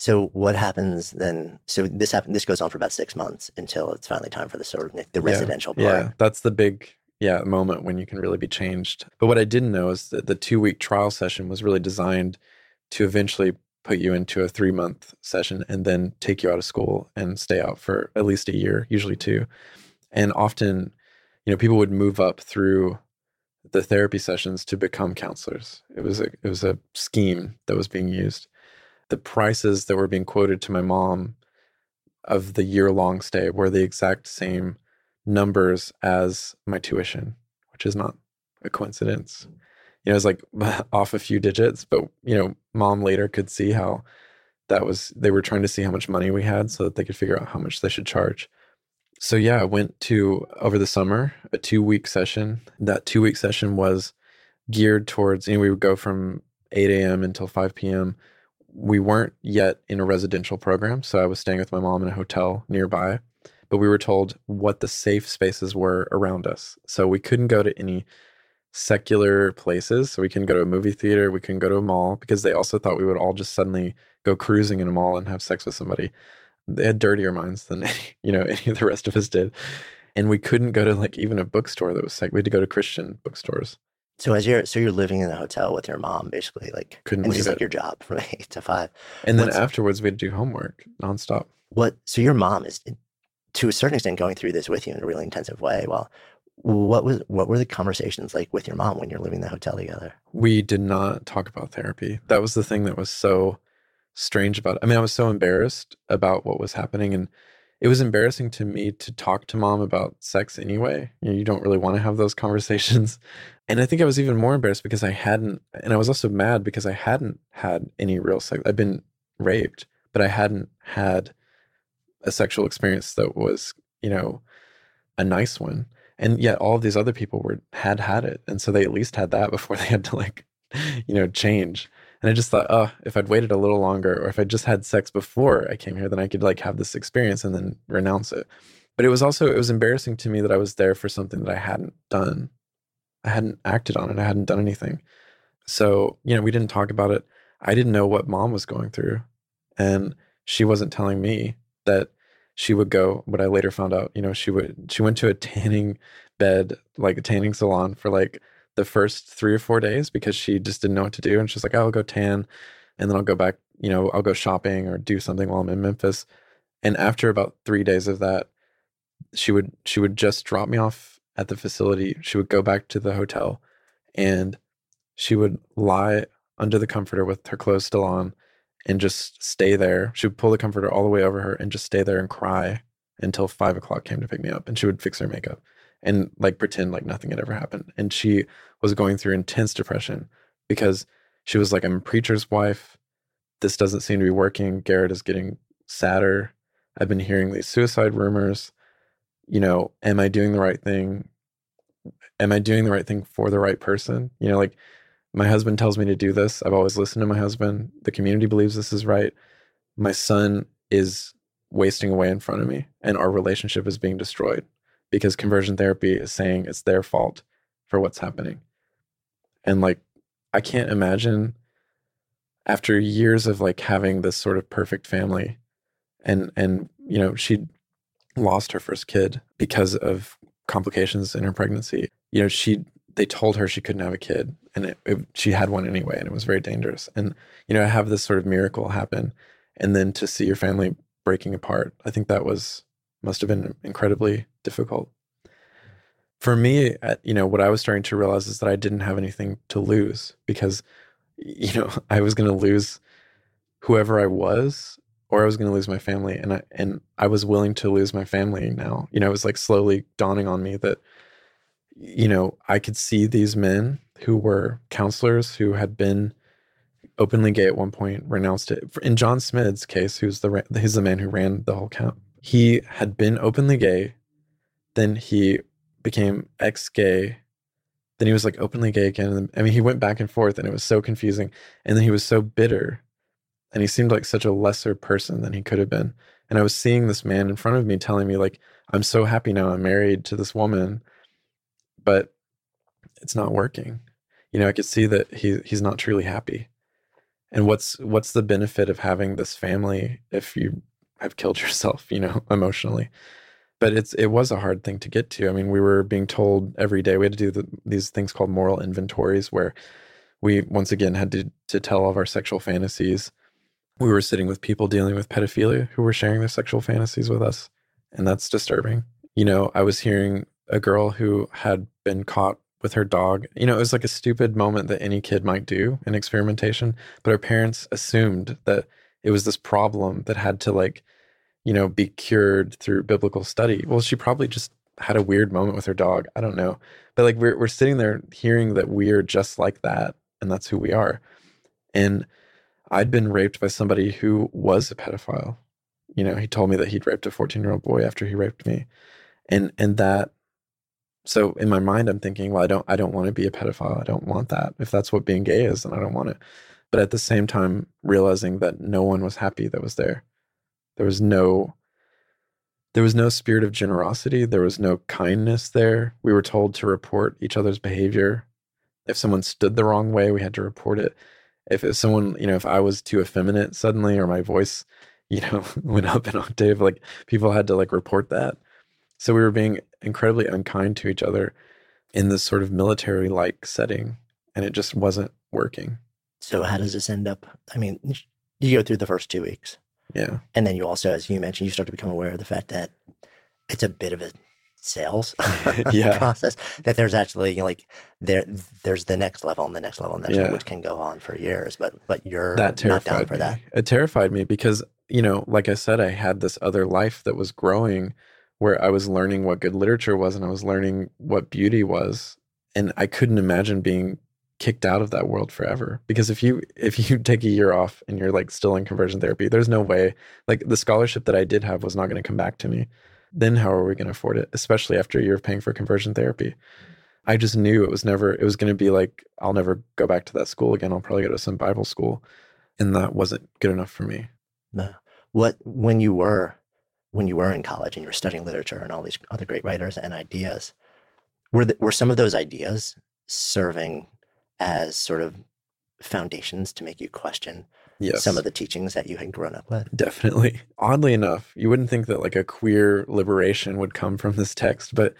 So what happens then? So this happened. This goes on for about six months until it's finally time for the sort of the residential yeah, part. Yeah, that's the big yeah a moment when you can really be changed. But what I didn't know is that the two week trial session was really designed to eventually put you into a three month session and then take you out of school and stay out for at least a year, usually two. And often, you know, people would move up through the therapy sessions to become counselors. It was a it was a scheme that was being used. The prices that were being quoted to my mom of the year long stay were the exact same numbers as my tuition, which is not a coincidence. You know, it's like [LAUGHS] off a few digits, but you know, mom later could see how that was they were trying to see how much money we had so that they could figure out how much they should charge. So yeah, I went to over the summer, a two week session. That two week session was geared towards, you know, we would go from 8 a.m. until 5 p.m. We weren't yet in a residential program. So I was staying with my mom in a hotel nearby, but we were told what the safe spaces were around us. So we couldn't go to any secular places. So we couldn't go to a movie theater, we couldn't go to a mall because they also thought we would all just suddenly go cruising in a mall and have sex with somebody. They had dirtier minds than [LAUGHS] any, you know any of the rest of us did. And we couldn't go to like even a bookstore that was like we had to go to Christian bookstores. So as you're so you're living in a hotel with your mom, basically, like Couldn't and leave like it. your job from [LAUGHS] eight to five. And then What's- afterwards we had to do homework nonstop. What? So your mom is, to a certain extent, going through this with you in a really intensive way. Well, what was what were the conversations like with your mom when you're living in the hotel together? We did not talk about therapy. That was the thing that was so strange about it. I mean, I was so embarrassed about what was happening and it was embarrassing to me to talk to mom about sex anyway. You, know, you don't really want to have those [LAUGHS] conversations. And I think I was even more embarrassed because I hadn't and I was also mad because I hadn't had any real sex. I'd been raped, but I hadn't had a sexual experience that was, you know, a nice one. And yet all of these other people were had had it. And so they at least had that [LAUGHS] before they had to like, you know, change. And I just thought, oh, if I'd waited a little longer or if I just had sex before I came here, then I could like have this experience and then renounce it. But it was also it was embarrassing to me that I was there for something that I hadn't done. I hadn't acted on it. I hadn't done anything. So, you know, we didn't talk about it. I didn't know what mom was going through. And she wasn't telling me that she would go what I later found out, you know, she would she went to a tanning bed, like a tanning salon for like the first three or four days because she just didn't know what to do. And she's like, oh, I'll go tan and then I'll go back, you know, I'll go shopping or do something while I'm in Memphis. And after about three days of that, she would she would just drop me off at the facility. She would go back to the hotel and she would lie under the comforter with her clothes still on and just stay there. She would pull the comforter all the way over her and just stay there and cry until five o'clock came to pick me up. And she would fix her makeup and like pretend like nothing had ever happened. And she was going through intense depression because she was like, I'm a preacher's wife. This doesn't seem to be working. Garrard is getting sadder. I've been hearing these suicide rumors. You know, am I doing the right thing? Am I doing the right thing for the right person? You know, like my husband tells me to do this. I've always listened to my husband. The community believes this is right. My son is wasting away in front of me, and our relationship is being destroyed because conversion therapy is saying it's their fault for what's happening. And like, I can't imagine after years of like having this sort of perfect family and and you know she lost her first kid because of complications in her pregnancy you know she they told her she couldn't have a kid and it, it, she had one anyway and it was very dangerous. And you know have this sort of miracle happen and then to see your family breaking apart i think that was must have been incredibly difficult. For me uh, you know what i was starting to realize is that i didn't have anything to lose because [LAUGHS] you know i was going to lose whoever i was or i was going to lose my family and i and i was willing to lose my family now. You know it was like slowly dawning on me that you know, I could see these men who were counselors who had been openly gay at one point, renounced it. In John Smid's case, who's the he's the man who ran the whole camp. He had been openly gay, then he became ex-gay, then he was like openly gay again. I mean, he went back and forth, and it was so confusing. And then he was so bitter, and he seemed like such a lesser person than he could have been. And I was seeing this man in front of me telling me like, "I'm so happy now. I'm married to this woman." But it's not working. You know, I could see that he he's not truly happy. And what's what's the benefit of having this family if you have killed [LAUGHS] yourself, you know, emotionally? But it's it was a hard thing to get to. I mean, we were being told every day we had to do the, these things called moral inventories where we once again had to to tell all of our sexual fantasies. We were sitting with people dealing with pedophilia who were sharing their sexual fantasies with us, and that's disturbing. You know, I was hearing a girl who had been caught with her dog. You know, it was like a stupid moment that any kid might do in experimentation, but her parents assumed that it was this problem that had to like, you know, be cured through biblical study. Well, she probably just had a weird moment with her dog. I don't know. But like we're we're sitting there hearing that we're just like that and that's who we are. And I'd been raped by somebody who was a pedophile. You know, he told me that he'd raped a 14-year-old boy after he raped me. And and that so in my mind i'm thinking well i don't i don't want to be a pedophile. I don't want that. If that's what being gay is then i don't want it. But at the same time realizing that no one was happy that was there. There was no there was no spirit of generosity. There was no kindness there. We were told to report each other's behavior. If someone stood the wrong way we had to report it. If, if someone you know if i was too effeminate suddenly or my voice [LAUGHS] you know [LAUGHS] went up an octave like people had to like report that so we were being incredibly unkind to each other in this sort of military like setting, and it just wasn't working. So, how does this end up? I mean, you go through the first two weeks. Yeah. And then you also, as you mentioned, you start to become aware of the fact that it's a bit of a sales [LAUGHS] [LAUGHS] yeah. process that there's actually you know, like there there's the next level and the next level and the next Yeah. level, which can go on for years but but you're that not down for me. that It terrified me because, you know, like I said, I had this other life that was growing where I was learning what good literature was and I was learning what beauty was. And I couldn't imagine being kicked out of that world forever. Because if you [LAUGHS] if you take a year off and you're like still in conversion therapy, there's no way like the scholarship that I did have was not going to come back to me. Then how are we going to afford it? Especially after a year of paying for conversion therapy. I just knew it was never it was going to be like I'll never go back to that school again. I'll probably go to some Bible school. And that wasn't good enough for me. No. what when you were when you were in college and you were studying literature and all these other great writers and ideas were the, were some of those ideas serving as sort of foundations to make you question Yes. some of the teachings that you had grown up with Definitely. [LAUGHS] Oddly enough, you wouldn't think that like a queer liberation would come from this text, but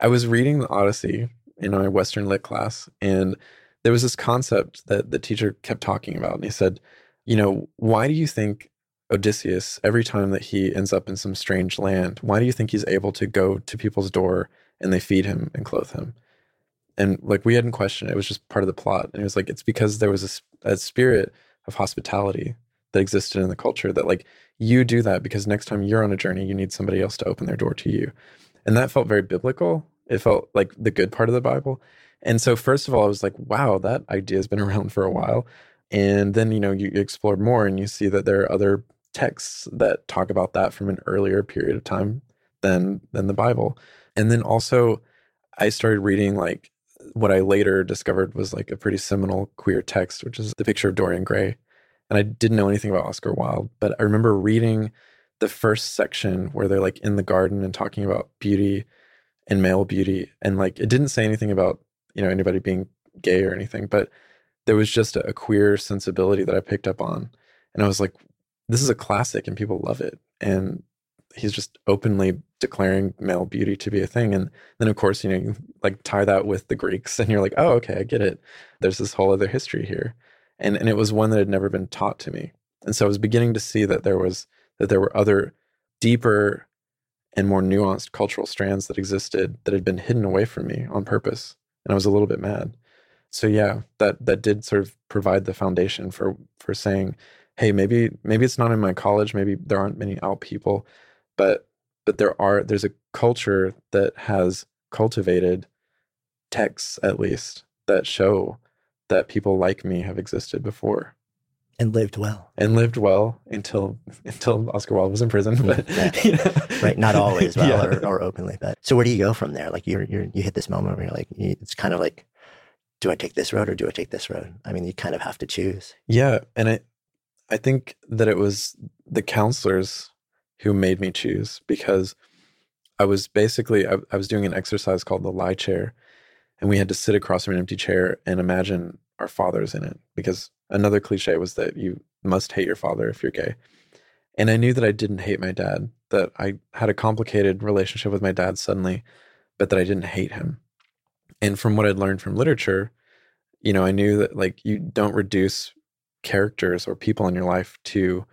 I was reading the Odyssey in my Western Lit class, and there was this concept that the teacher kept talking about. And he said, You know, why do you think Odysseus, every time that he ends up in some strange land, why do you think he's able to go to people's door and they feed him and clothe him? And like we hadn't questioned it, it was just part of the plot. And it was like, it's because there was a spirit of hospitality that existed in the culture that like you do that because next time you're on a journey you need somebody else to open their door to you and that felt very biblical it felt like the good part of the bible And so, first of all, I was like, wow, that idea has been [LAUGHS] around for a while. And then, you know, you explore more and you see that there are other texts that talk about that from an earlier period of time than than the Bible. And then also I started reading like what I later discovered was like a pretty seminal queer text, which is the picture of Dorian Gray. And I didn't know anything about Oscar Wilde, but I remember reading the first section where they're like in the garden and talking about beauty and male beauty. And like it didn't say anything about, you know, anybody being gay or anything, but there was just a, a queer sensibility that I picked up on. And I was like, this is a classic and people love it. And he's just openly declaring male beauty to be a thing. And then of course, you know, you like tie that with the Greeks [LAUGHS] and you're like, oh, okay, I get it. There's this whole other history here. And and it was one that had never been taught to me. And so I was beginning to see that there was that there were other deeper and more nuanced cultural strands that existed that had been hidden away from me on purpose. And I was a little bit mad. So yeah, that that did sort of provide the foundation for for saying, hey, maybe maybe it's not in my college, maybe there aren't many out people, but but there are there's a culture that has cultivated texts at least that show that people like me have existed before and lived well and lived well until until Oscar Wilde was in prison. But yeah. [LAUGHS] you know. right, not always well [LAUGHS] yeah. or, or, openly. But so where do you go from there? Like you're, you're you hit this moment where you're like, it's kind of like, do I take this road or do I take this road? I mean, you kind of have to choose. Yeah, and I I think that it was the counselors who made me choose because I was basically I, I was doing an exercise called the lie chair, and we had to sit across from an empty chair and imagine our fathers in it because another cliche was that you must hate your father if you're gay. And I knew that I didn't hate my dad, that I had a complicated relationship with my dad suddenly, but that I didn't hate him. And from what I'd learned from literature, you know, I knew that like you don't reduce characters or people in your life to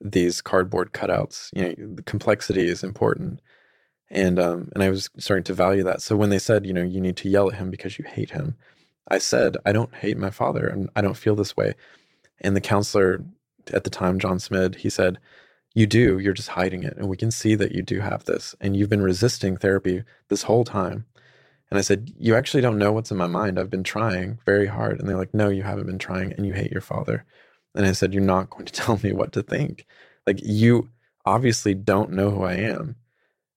these cardboard cutouts. You know, the complexity is important. And um, and I was starting to value that. So when they said, you know, you need to yell at him because you hate him, I said, I don't hate my father and I don't feel this way. And the counselor at the time, John Smid, he said, You do, you're just hiding it. And we can see that you do have this. And you've been resisting therapy this whole time. And I said, You actually don't know what's in my mind. I've been trying very hard. And they're like, No, you haven't been trying and you hate your father. And I said, You're not [LAUGHS] going to tell me what to think. Like, you obviously don't know who I am.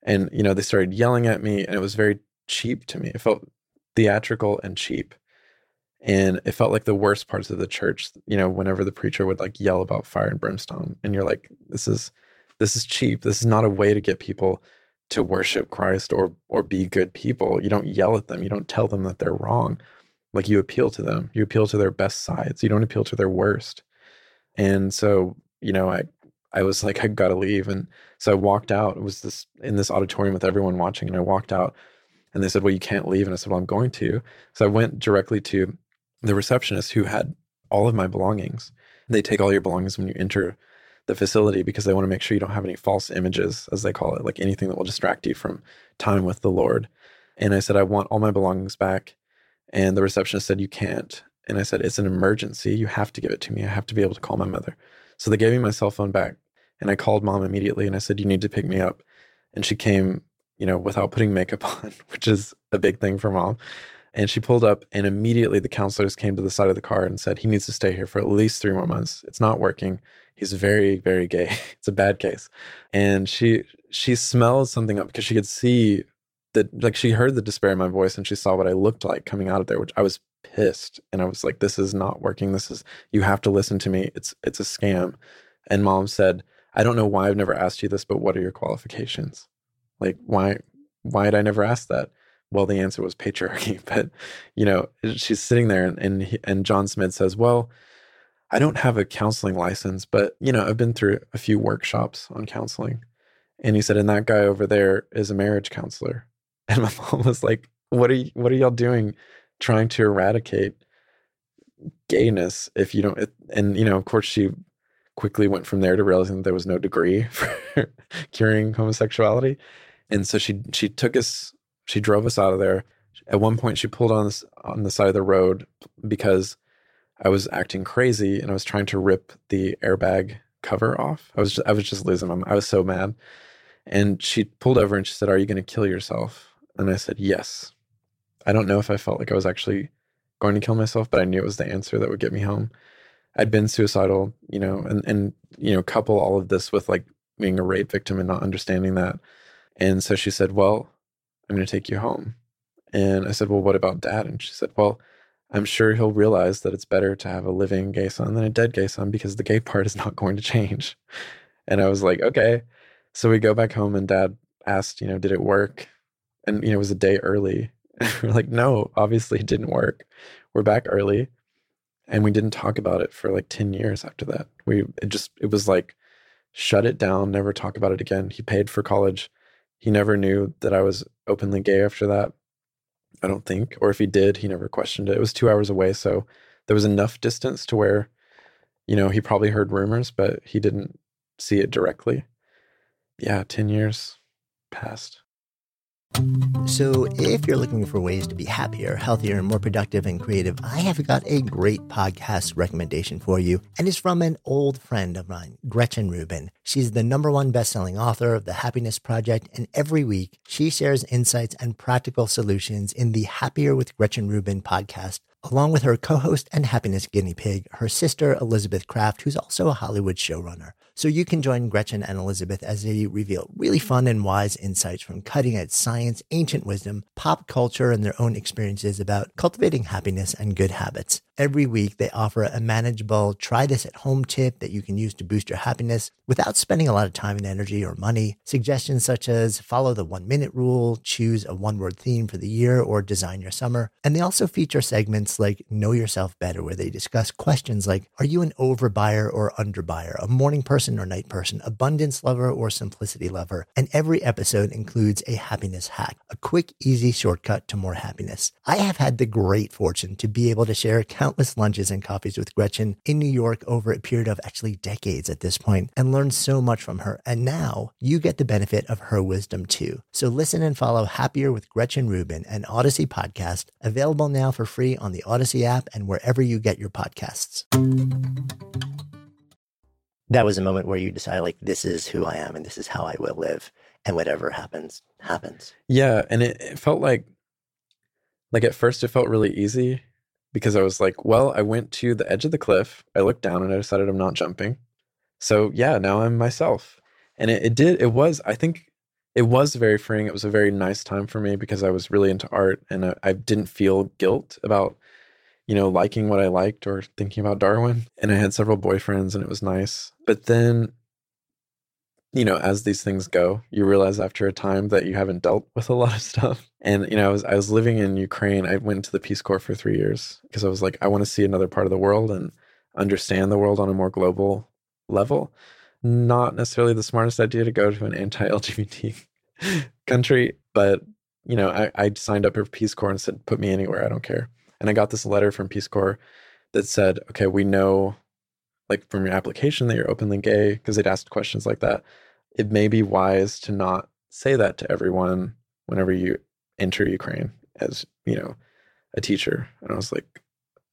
And, you know, they started yelling at me and it was very cheap to me. It felt theatrical and cheap. And it felt like the worst parts of the church, you know, whenever the preacher would like yell about fire and brimstone. And you're like, this is this is cheap. This is not a way to get people to worship Christ or or be good people. You don't yell at them. You don't tell them that they're wrong. Like you appeal to them. You appeal to their best sides. You don't appeal to their worst. And so, you know, I I was like, I gotta leave. And so I walked out. It was this in this auditorium with everyone watching, and I walked out and they said, Well, you can't leave. And I said, Well, I'm going to. So I went directly to the receptionist who had all of my belongings. They take all your belongings when you enter the facility because they want to make sure you don't have any false images, as they call it, like anything that will distract you from time with the Lord. And I said, I want all my belongings back. And the receptionist said, You can't. And I said, It's an emergency. You have to give it to me. I have to be able to call my mother. So they gave me my cell phone back. And I called mom immediately and I said, You need to pick me up. And she came, you know, without putting makeup [LAUGHS] on, which is a big thing for mom. And she pulled up, and immediately the counselors came to the side of the car and said, He needs to stay here for at least three more months. It's not working. He's very, very gay. [LAUGHS] it's a bad case. And she she smells something up because she could see that like she heard the despair in my voice and she saw what I looked like coming out of there, which I was pissed. And I was like, This is not working. This is you have to listen to me. It's it's a scam. And mom said, I don't know why I've never asked you this, but what are your qualifications? Like why why had I never asked that? well the answer was patriarchy [LAUGHS] but you know she's sitting there and and, and john smid says well i don't have a counseling license but you know i've been through a few workshops on counseling and he said and that guy over there is a marriage counselor [LAUGHS] and my mom was like what are you, what are y'all doing trying to eradicate gayness if you don't and you know of course she quickly went from there to realizing that there was no degree [LAUGHS] for curing homosexuality and so she she took us she drove us out of there. At one point, she pulled on this, on the side of the road because I was acting crazy and I was trying to rip the airbag cover off. I was just, I was just losing my. I was so mad, and she pulled over and she said, "Are you going to kill yourself?" And I said, "Yes." I don't know if I felt like I was actually going to kill myself, but I knew it was the answer that would get me home. I'd been suicidal, you know, and and you know, couple all of this with like being a rape victim and not understanding that. And so she said, "Well, I'm going to take you home." And I said, "Well, what about dad?" And she said, "Well, I'm sure he'll realize that it's better to have a living gay son than a dead gay son because the gay part is not going to change." And I was like, "Okay." So we go back home and dad asked, you know, did it work? And you know, it was a day early. [LAUGHS] we're like, "No, obviously it didn't work." We're back early and we didn't talk about it for like 10 years after that. We it just it was like shut it down, never talk about it again. He paid for college. He never knew that I was openly gay after that. I don't think. Or if he did, he never questioned it. It was 2 hours away, so there was enough distance to where you know, he probably heard rumors, but he didn't see it directly. Yeah, 10 years passed. So, if you're looking for ways to be happier, healthier, and more productive, and creative, I have got a great podcast recommendation for you. And it's from an old friend of mine, Gretchen Rubin. She's the number one best-selling author of The Happiness Project. And every week, she shares insights and practical solutions in the Happier with Gretchen Rubin podcast along with her co host and happiness guinea pig, her sister, Elizabeth Craft, who's also a Hollywood showrunner. So you can join Gretchen and Elizabeth as they reveal really fun and wise insights from cutting edge science, ancient wisdom, pop culture, and their own experiences about cultivating happiness and good habits. Every week, they offer a manageable try this at home tip that you can use to boost your happiness without spending a lot of time and energy or money. Suggestions such as follow the one minute rule, choose a one word theme for the year, or design your summer. And they also feature segments like Know Yourself Better, where they discuss questions like Are you an overbuyer or underbuyer, a morning person or night person, abundance lover or simplicity lover? And every episode includes a happiness hack, a quick, easy shortcut to more happiness. I have had the great fortune to be able to share countless lunches and coffees with Gretchen in New York over a period of actually decades at this point and learned so much from her. And now you get the benefit of her wisdom too. So listen and follow Happier with Gretchen Rubin, an Odyssey podcast, available now for free on the Odyssey app and wherever you get your podcasts. That was a moment where you decided, like, this is who I am and this is how I will live. And whatever happens, happens. Yeah. And it, it felt like, like at first it felt really easy because I was like, well, I went to the edge of the cliff. I looked down and I decided I'm not jumping. So yeah, now I'm myself. And it, it did, it was, I think it was very freeing. It was a very nice time for me because I was really into art and I, I didn't feel guilt about, you know, liking what I liked or thinking about Darwin. And I had several boyfriends and it was nice. But then, you know, as these things go, you realize after a time that you haven't dealt with a [LAUGHS] lot of stuff. And you know, I was I was living in Ukraine. I went to the Peace Corps for three years because I was like, I want to see another part of the world and understand the world on a more global level. Not necessarily the smartest idea to go to an [LAUGHS] anti-LGBT [LAUGHS] country, but you know, I, I signed up for Peace Corps and said, put me anywhere, I don't care. And I got this letter from Peace Corps that said, okay, we know like from your application that you're openly gay, because they'd asked questions like that. It may be wise to not say that to everyone whenever you enter Ukraine as, you know, a teacher. And I was like,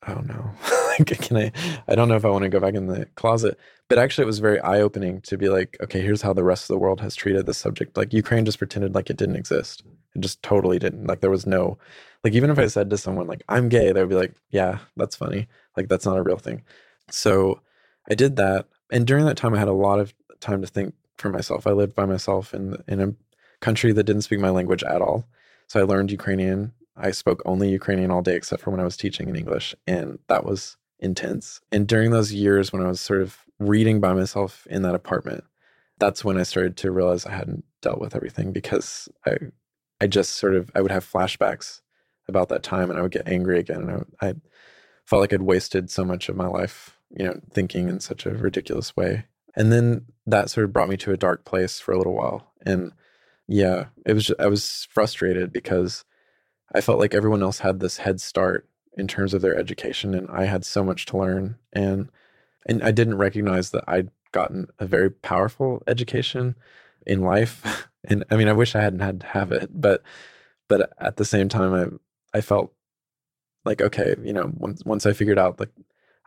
oh no. [LAUGHS] can I I don't know if I want to go back in the closet. But actually it was very eye-opening to be like, okay, here's how the rest of the world has treated this subject. Like Ukraine just pretended like it didn't exist. It just totally didn't. Like there was no like even if I said to someone like I'm gay, they would be like, yeah, that's funny. Like that's not a real thing. So I did that. And during that time I had a lot of time to think for myself. I lived by myself in in a country that didn't speak my language at all. So I learned Ukrainian. I spoke only Ukrainian all day except for when I was teaching in English and that was intense. And during those years when I was sort of reading by myself in that apartment, that's when I started to realize I hadn't dealt with everything because I I just sort of I would have flashbacks about that time and I would get angry again and I, I felt like I'd wasted so much of my life, you know, thinking in such a ridiculous way. And then that sort of brought me to a dark place for a little while. And yeah, it was just, I was frustrated because I felt like everyone else had this head start in terms of their education and I had so much to learn and and I didn't recognize that I'd gotten a very powerful education in life [LAUGHS] and I mean I wish I hadn't had to have it but but at the same time I I felt like okay you know once once I figured out like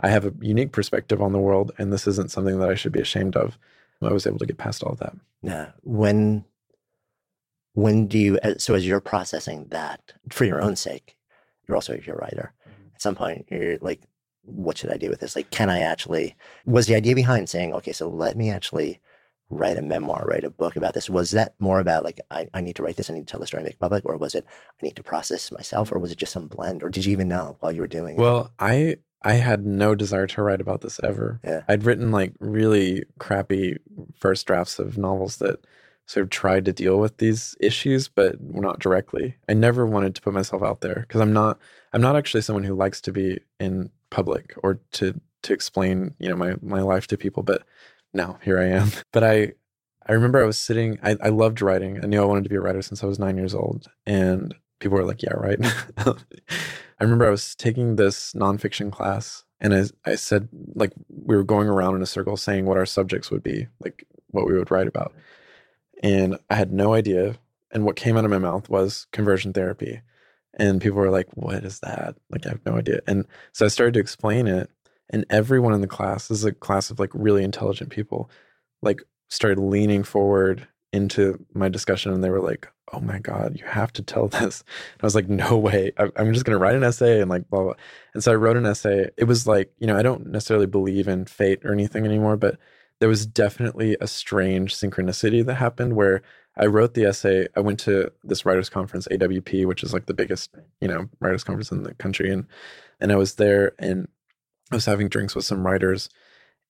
I have a unique perspective on the world and this isn't something that I should be ashamed of I was able to get past all of that yeah when when do you so as you're processing that for your own sake you're also you're a writer. Mm-hmm. At some point, you're like, what should I do with this? Like, can I actually? Was the idea behind saying, okay, so let me actually write a memoir, write a book about this? Was that more about like, I, I need to write this, I need to tell the story, and make it public, or was it I need to process myself, or was it just some blend, or did you even know while you were doing it? Well, I I had no desire to write about this ever. Yeah. I'd written like really crappy first drafts of novels that sort of tried to deal with these issues, but not directly. I never wanted to put myself out there because I'm not I'm not actually someone who likes to be in public or to to explain, you know, my my life to people. But now here I am. [LAUGHS] But I I remember I was sitting I, I loved writing. I knew I wanted to be a writer since I was nine years old. And people were like, Yeah, right. [LAUGHS] I remember I was taking this nonfiction class and I, I said, like, we were going around in a circle saying what our subjects would be, like what we would write about. Mm-hmm. And I had no idea. And what came out of my mouth was conversion therapy. And people were like, what is that? Like, I have no idea. And so I started to explain it. And everyone in the class, this is a class of like really intelligent people, like started leaning forward into my discussion and they were like, oh my God, you have to tell [LAUGHS] this. And I was like, no way. I'm just going to write an essay and like blah, blah. And so I wrote an essay. It was like, you know, I don't necessarily believe in fate or anything anymore, but there was definitely a strange synchronicity that happened where I wrote the essay. I went to this writers conference, AWP, which is like the biggest, you know, writers conference in the country. And, and I was there and I was having drinks with some writers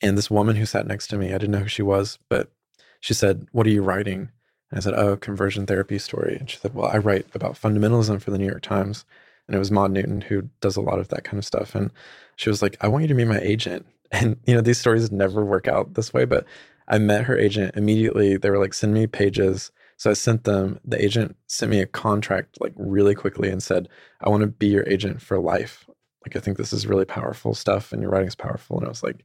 and this woman who sat next to me, I didn't know who she was, but she said, what are you writing? And I said, oh, conversion therapy story. And she said, well, I write about fundamentalism for the New York Times. And it was Maud Newton who does a lot of that kind of stuff. And she was like, I want you to be my agent. [LAUGHS] And, you know, these stories never work out this way, but I met her agent immediately. They were like, send me pages. So I sent them, the agent sent me a contract like really quickly and said, I want to be your agent for life. Like, I think this is really powerful stuff and your writing is powerful. And I was like,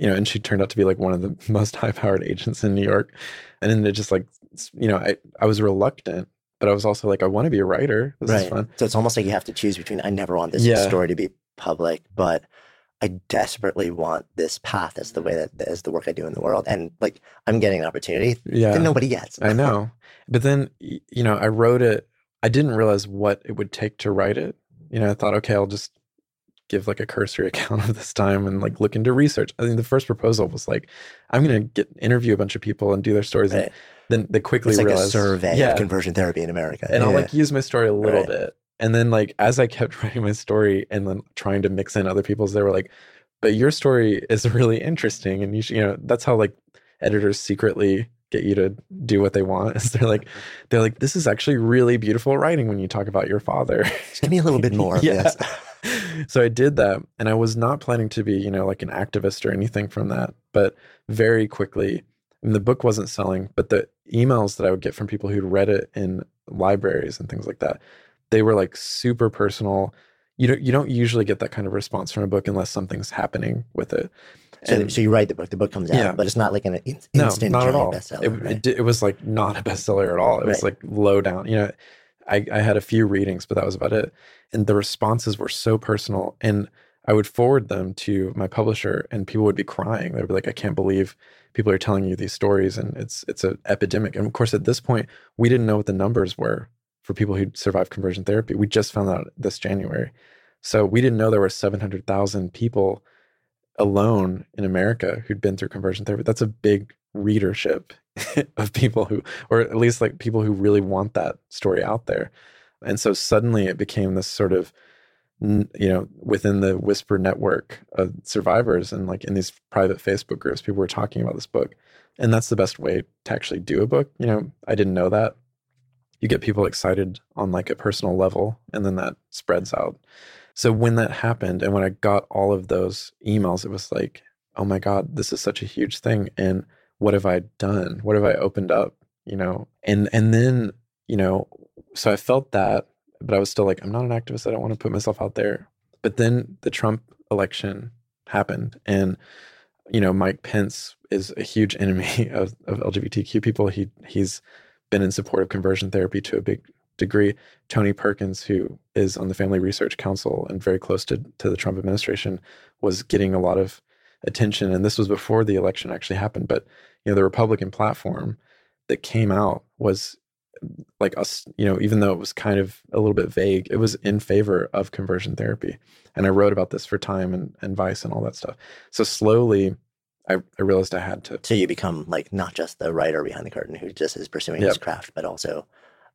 you know, and she turned out to be like one of the [LAUGHS] most high powered agents in New York. And then it just like, you know, I, I was reluctant, but I was also like, I want to be a writer. This is fun. So it's almost like you have to choose between I never want this Yeah. story to be public, but I desperately want this path as the way that as the work I do in the world. And like I'm getting an opportunity Yeah. that nobody gets. I know. [LAUGHS] But then, you know, I wrote it. I didn't realize what it would take to write it. You know, I thought, okay, I'll just give like a cursory [LAUGHS] account of this time and like look into research. I think the first proposal was like, I'm going to get interview a bunch of people and do their stories. Right. And then they quickly It's like a realized, survey yeah, of conversion therapy in America. and I'll like use my story a little Right. bit. And then like as I kept [LAUGHS] writing my story and then trying to mix in other people's, they were like, "But your story is [LAUGHS] really interesting," and you should, you know, that's how like editors secretly get you to do what they want. Is they're like, mm-hmm. they're like, "This is actually really beautiful writing when you talk about your father." Give me a little bit more of Yeah. So I did that, and I was not planning to be, you know, like an activist or anything from that. But very quickly, and the book wasn't selling, but the emails that I would get from people who'd read it in libraries and things like that, they were like super personal. You don't you don't usually get that kind of response from a book unless something's happening with it. So, And- so you write the book, the book comes out, Yeah. but it's not like an in, no, instant not at all. bestseller. It, right? it, it was like not a bestseller at all. It was Right. like low down. You know, I, I had a few readings, but that was about it. And the responses were so personal. And I would forward them to my publisher, and people would be crying. They'd be like, "I can't believe people are telling you these stories, and it's it's an epidemic." And of course, at this point, we didn't know what the numbers were for people who survived conversion therapy. We just found out this January, so we didn't know there were seven hundred thousand people alone in America who'd been through conversion therapy. That's a big readership [LAUGHS] of people who, or at least like people who really want that story out there. And so suddenly it became this sort of, you know, within the Whisper network of survivors and like in these private Facebook groups, people were talking about this book. And that's the best way to actually do a book. You know, I didn't know that. You get people excited on like a personal level, and then that spreads out. So when that happened, and when I got all of those emails, it was like, oh my God, this is such a huge thing. And what have I done? What have I opened up? You know, and and then, you know, so I felt that, but I was still like, I'm not an activist. I don't want to put myself out there. But then the Trump election happened and you know, Mike Pence is a huge enemy [LAUGHS] of, of LGBTQ people. He he's been in support of conversion therapy to a big degree. Tony Perkins, who is on the Family Research Council and very close to, to the Trump administration, was getting a lot of attention. And this was before the election actually happened. But you know, the Republican platform that came out was like us, you know, even though it was kind of a little bit vague, it was in favor of conversion therapy. And I wrote about this for Time and, and Vice and all that stuff. So slowly, I, I realized I had to. So you become like not just the writer behind the curtain who just is pursuing his craft, but also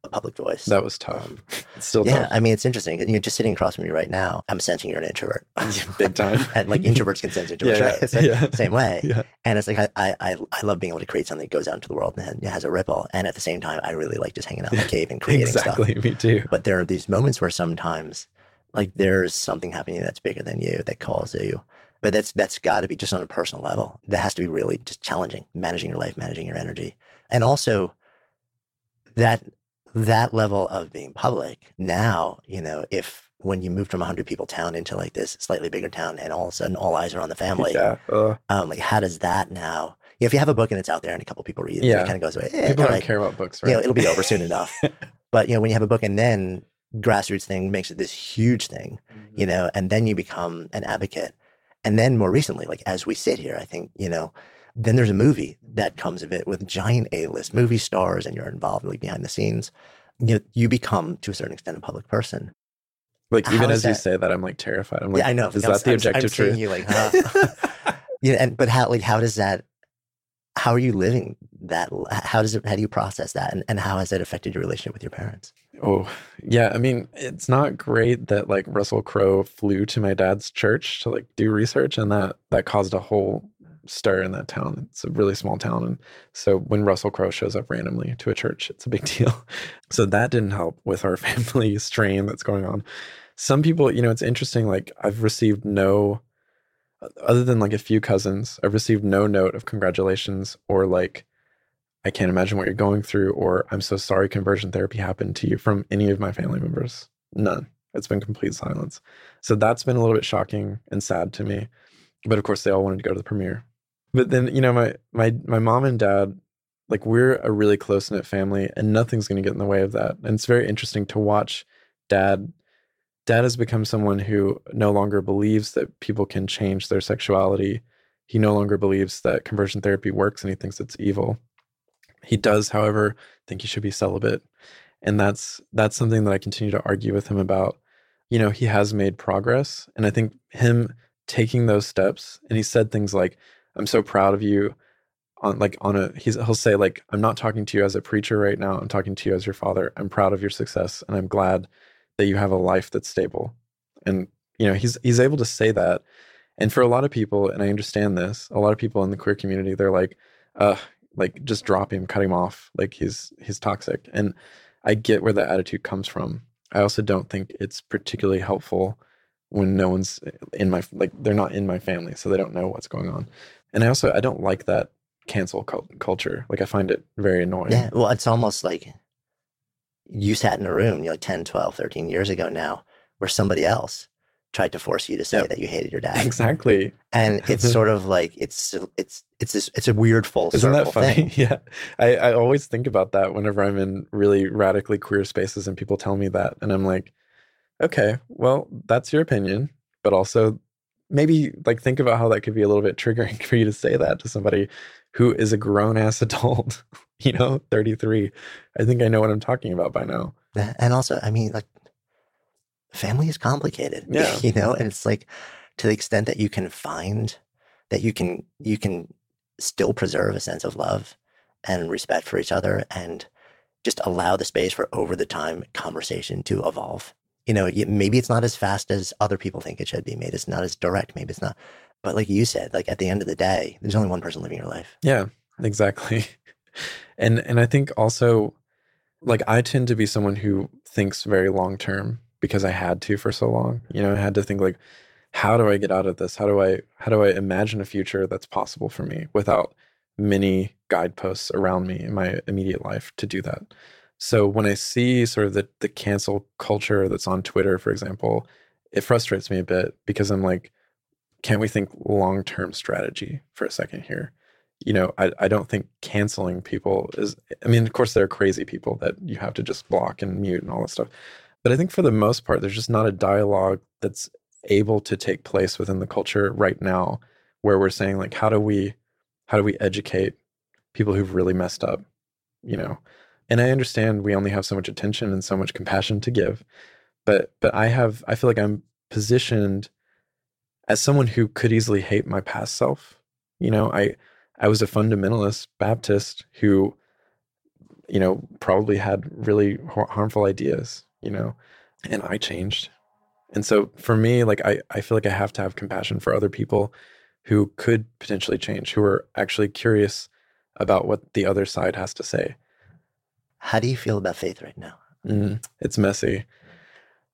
a public voice. That was tough. Um, It's still yeah, tough. I mean, it's interesting. You're just sitting across from you right now. I'm sensing you're an introvert. [LAUGHS] Big time. [LAUGHS] and like introverts can sense introverts, Yeah, right? It's like yeah. same way. [LAUGHS] Yeah. And it's like I, I I love being able to create something that goes out into the world and it has a ripple. And at the same time, I really like just hanging out in the cave and creating exactly. stuff. Me too. But there are these moments where sometimes like there's something happening that's bigger than you that calls to you. But that's that's got to be just on a personal level. That has to be really just challenging, managing your life, managing your energy, and also that that level of being public. Now, you know, if when you move from a hundred people town into like this slightly bigger town, and all of a sudden all eyes are on the [LAUGHS] family, yeah. Uh, um, like how does that now? If you have a book and it's out there and a couple people read it, Yeah. it kind of goes away. Eh, people don't right care about books, you right? know, it'll be over soon enough. [LAUGHS] But you know, when you have a book and then grassroots thing makes it this huge thing, Mm-hmm. you know, and then you become an advocate. And then more recently, like as we sit here, I think, you know, then there's a movie that comes of it with giant A-list movie stars and you're involved like behind the scenes. You know, you become to a certain extent a public person. like even as is you say that, I'm like terrified. I'm like, yeah, I know. Is I'm- that the I'm- objective I'm truth? You like, huh? [LAUGHS] [LAUGHS] yeah, and but how like how does that? How are you living that? How does it? How do you process that? And and how has it affected your relationship with your parents? Oh, yeah. I mean, it's not great that like Russell Crowe flew to my dad's church to like do research, and that that caused a whole stir in that town. It's a really small town, and so when Russell Crowe shows up randomly to a church, it's a big [LAUGHS] deal. So that didn't help with our [LAUGHS] family strain that's going on. Some people, you know, it's interesting. Like I've received no, other than like a few cousins, I've received no note of congratulations or like I can't imagine what you're going through, or I'm so sorry conversion therapy happened to you from any of my family members. None. It's been complete silence. So that's been a little bit shocking and sad to me. But of course, they all wanted to go to the premiere. But then, you know, my my my mom and dad, like we're a really close knit family, and nothing's going to get in the way of that. And it's very interesting to watch dad. Dad has become someone who no longer believes that people can change their sexuality. He no longer believes that conversion therapy works, and he thinks it's evil. He does, however, think he should be celibate. And that's that's something that I continue to argue with him about. You know, he has made progress. And I think him taking those steps, and he said things like, I'm so proud of you on like on a he's he'll say, like, I'm not talking to you as a preacher right now. I'm talking to you as your father. I'm proud of your success and I'm glad that you have a life that's stable. And, you know, he's he's able to say that. And for a lot of people, and I understand this, a lot of people in the queer community, they're like, uh, like just drop him, cut him off. Like he's he's toxic. And I get where that attitude comes from. I also don't think it's particularly helpful when no one's in my like they're not in my family, so they don't know what's going on. And I also I don't like that cancel cul- culture. Like I find it very annoying. Yeah. Well, it's almost like you sat in a room, you know, 10, 12, 13 years ago now, where somebody else tried to force you to say Yep. that you hated your dad. Exactly. And it's [LAUGHS] sort of like it's it's it's this, it's a weird full Isn't that funny? thing. [LAUGHS] Yeah. I, I always think about that whenever I'm in really radically queer spaces and people tell me that. And I'm like, okay, well, that's your opinion. But also maybe like think about how that could be a little bit triggering [LAUGHS] for you to say that to somebody who is a grown ass [LAUGHS] adult, you know, 33. I think I know what I'm talking about by now. And also, I mean, like family is complicated. [LAUGHS] Yeah. You know, and it's like to the extent that you can find that you can you can still preserve a sense of love and respect for each other and just allow the space for over the time conversation to evolve. You know, maybe it's not as fast as other people think it should be. Maybe it's not as direct. Maybe it's not. But like you said, like at the end of the day, there's only one person living your life. Yeah, exactly. [LAUGHS] And and I think also like I tend to be someone who thinks very long term because I had to for so long. You know, I had to think like how do I get out of this? How do I how do I imagine a future that's possible for me without many guideposts around me in my immediate life to do that. So when I see sort of the the cancel culture that's on Twitter, for example, it frustrates me a bit because I'm like, can't we think long term strategy for a second here? you know, I, I don't think canceling people is, I mean, of course, there are crazy people that you have to just block and mute and all that stuff. But I think for the most part, there's just not a dialogue that's able to take place within the culture right now where we're saying, like, how do we, how do we educate people who've really messed up, you know, And I understand we only have so much attention and so much compassion to give. But but I have I feel like I'm positioned as someone who could easily hate my past self. You know, I I was a fundamentalist Baptist who you know probably had really harmful ideas, you know, and I changed. And so for me like I I feel like I have to have compassion for other people who could potentially change, who are actually curious about what the other side has to say. How do you feel about faith right now? Mm, it's messy.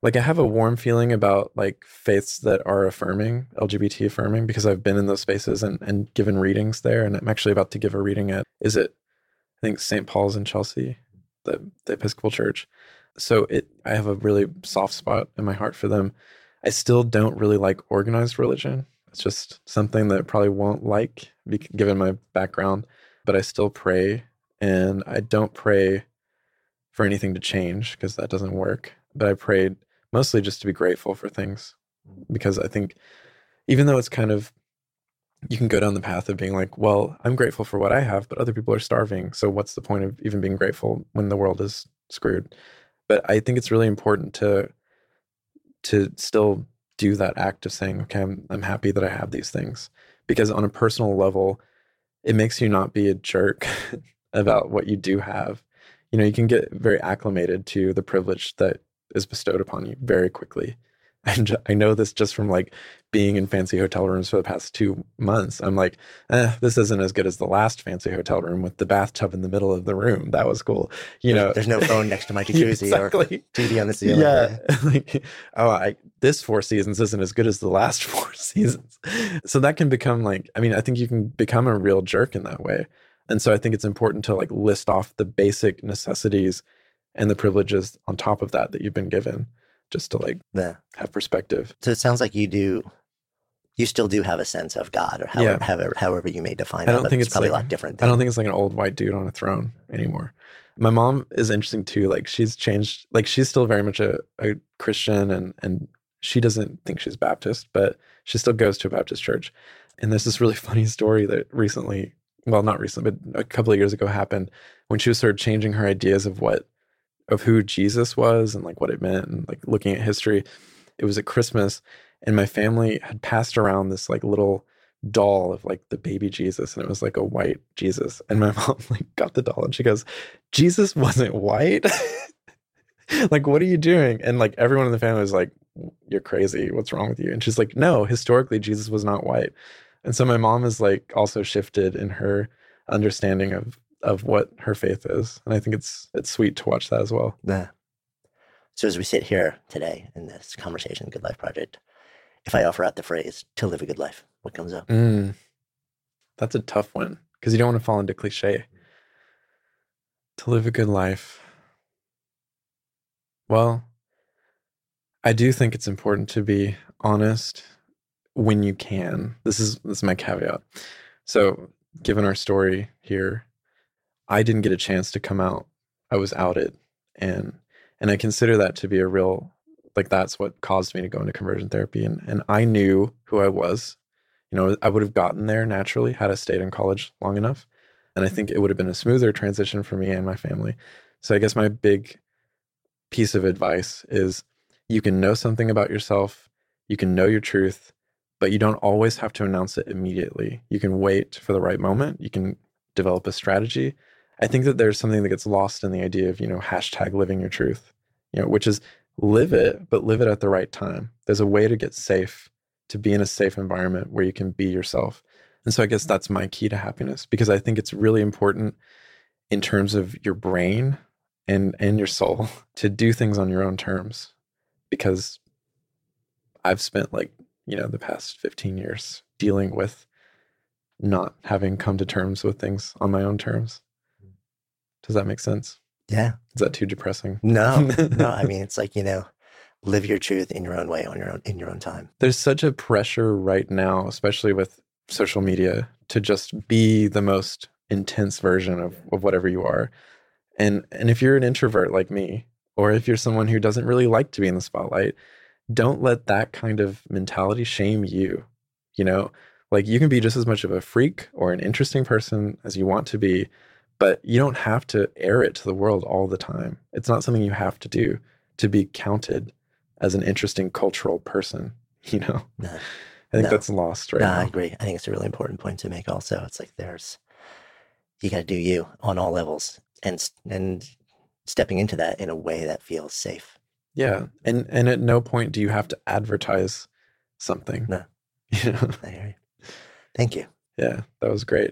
Like I have a warm feeling about like faiths that are affirming, LGBT affirming, because I've been in those spaces and, and given readings there. And I'm actually about to give a reading at is it I think St. Paul's in Chelsea, the, the Episcopal Church. So it I have a really soft spot in my heart for them. I still don't really like organized religion. It's just something that I probably won't like given my background, but I still pray and I don't pray for anything to change because that doesn't work. But I prayed mostly just to be grateful for things because I think even though it's kind of you can go down the path of being like, well, I'm grateful for what I have, but other people are starving. So what's the point of even being grateful when the world is screwed? But I think it's really important to to still do that act of saying, okay, I'm, I'm happy that I have these things. Because on a personal level, it makes you not be a jerk [LAUGHS] about what you do have. You know, you can get very acclimated to the privilege that is bestowed upon you very quickly. [LAUGHS] And I know this just from like being in fancy hotel rooms for the past two months. I'm like, eh, this isn't as good as the last fancy hotel room with the bathtub in the middle of the room. That was cool. You know, there's no phone next to [LAUGHS] my jacuzzi exactly. or TV on the ceiling. Yeah, [LAUGHS] like oh, I, this Four Seasons isn't as good as the last Four Seasons. So that can become like, I mean, I think you can become a real jerk in that way. And so I think it's important to like list off the basic necessities and the privileges on top of that that you've been given just to like yeah. have perspective. So it sounds like you do, you still do have a sense of God or however, yeah. however, however you may define I don't it. think it's, it's probably like, a lot different. Than... I don't think it's like an old white dude on a throne anymore. My mom is interesting too. Like she's changed, like she's still very much a, a Christian and, and she doesn't think she's Baptist, but she still goes to a Baptist church. And there's this really [LAUGHS] funny story that recently, well, not recently, but a couple of years ago happened when she was sort of changing her ideas of what of who Jesus was and like what it meant and like looking at history. It was at Christmas and my family had passed around this like little doll of like the baby Jesus and it was like a white Jesus. And my [LAUGHS] mom like got the doll and she goes, Jesus wasn't white. [LAUGHS] like, what are you doing? And like everyone in the family was like, You're crazy. What's wrong with you? And she's like, No, historically, Jesus was not white. And so my mom is like also shifted in her understanding of of what her faith is. And I think it's it's sweet to watch that as well. Yeah. So as we sit here today in this conversation, Good Life Project, if I offer out the phrase to live a good life, what comes up? Mm, that's a tough one because you don't want to fall into cliche. To live a good life. Well, I do think it's important to be honest when you can. This is this is my caveat. So, given our story here, I didn't get a chance to come out. I was outed and and I consider that to be a real like that's what caused me to go into conversion therapy and and I knew who I was. You know, I would have gotten there naturally had I stayed in college long enough. And I think it would have been a smoother transition for me and my family. So I guess my big piece of advice is you can know something about yourself, you can know your truth, but you don't always have to announce it immediately. You can wait for the right moment, you can develop a strategy, I think that there's something that gets lost in the idea of, you know, hashtag living your truth, you know, which is live it, but live it at the right time. There's a way to get safe, to be in a safe environment where you can be yourself. And so I guess that's my key to happiness because I think it's really important in terms of your brain and and your soul [LAUGHS] to do things on your own terms because I've spent like, you know, the past 15 years dealing with not having come to terms with things on my own terms. Does that make sense? Yeah. Is that too depressing? No, no. I [LAUGHS] mean, it's like, you know, live your truth in your own way on your own, in your own time. There's such a pressure right now, especially with social media to just be the most intense version of, of whatever you are. And, and if you're an introvert like me, or if you're someone who doesn't really like to be in the spotlight, don't let that kind of mentality shame you. You know, like you can be just as much of a freak or an interesting person as you want to be, but you don't have to air it to the world all the time. It's not something you have to do to be counted as an interesting cultural person, [LAUGHS] you know? No. I think No. that's lost right no, now. I agree. I think it's a really important point to make. Also, it's like there's you got to do you on all levels, and and stepping into that in a way that feels safe. Yeah. And and at no point do you have to advertise something. No. [LAUGHS] You know? I hear you. Thank you. Yeah, that was great.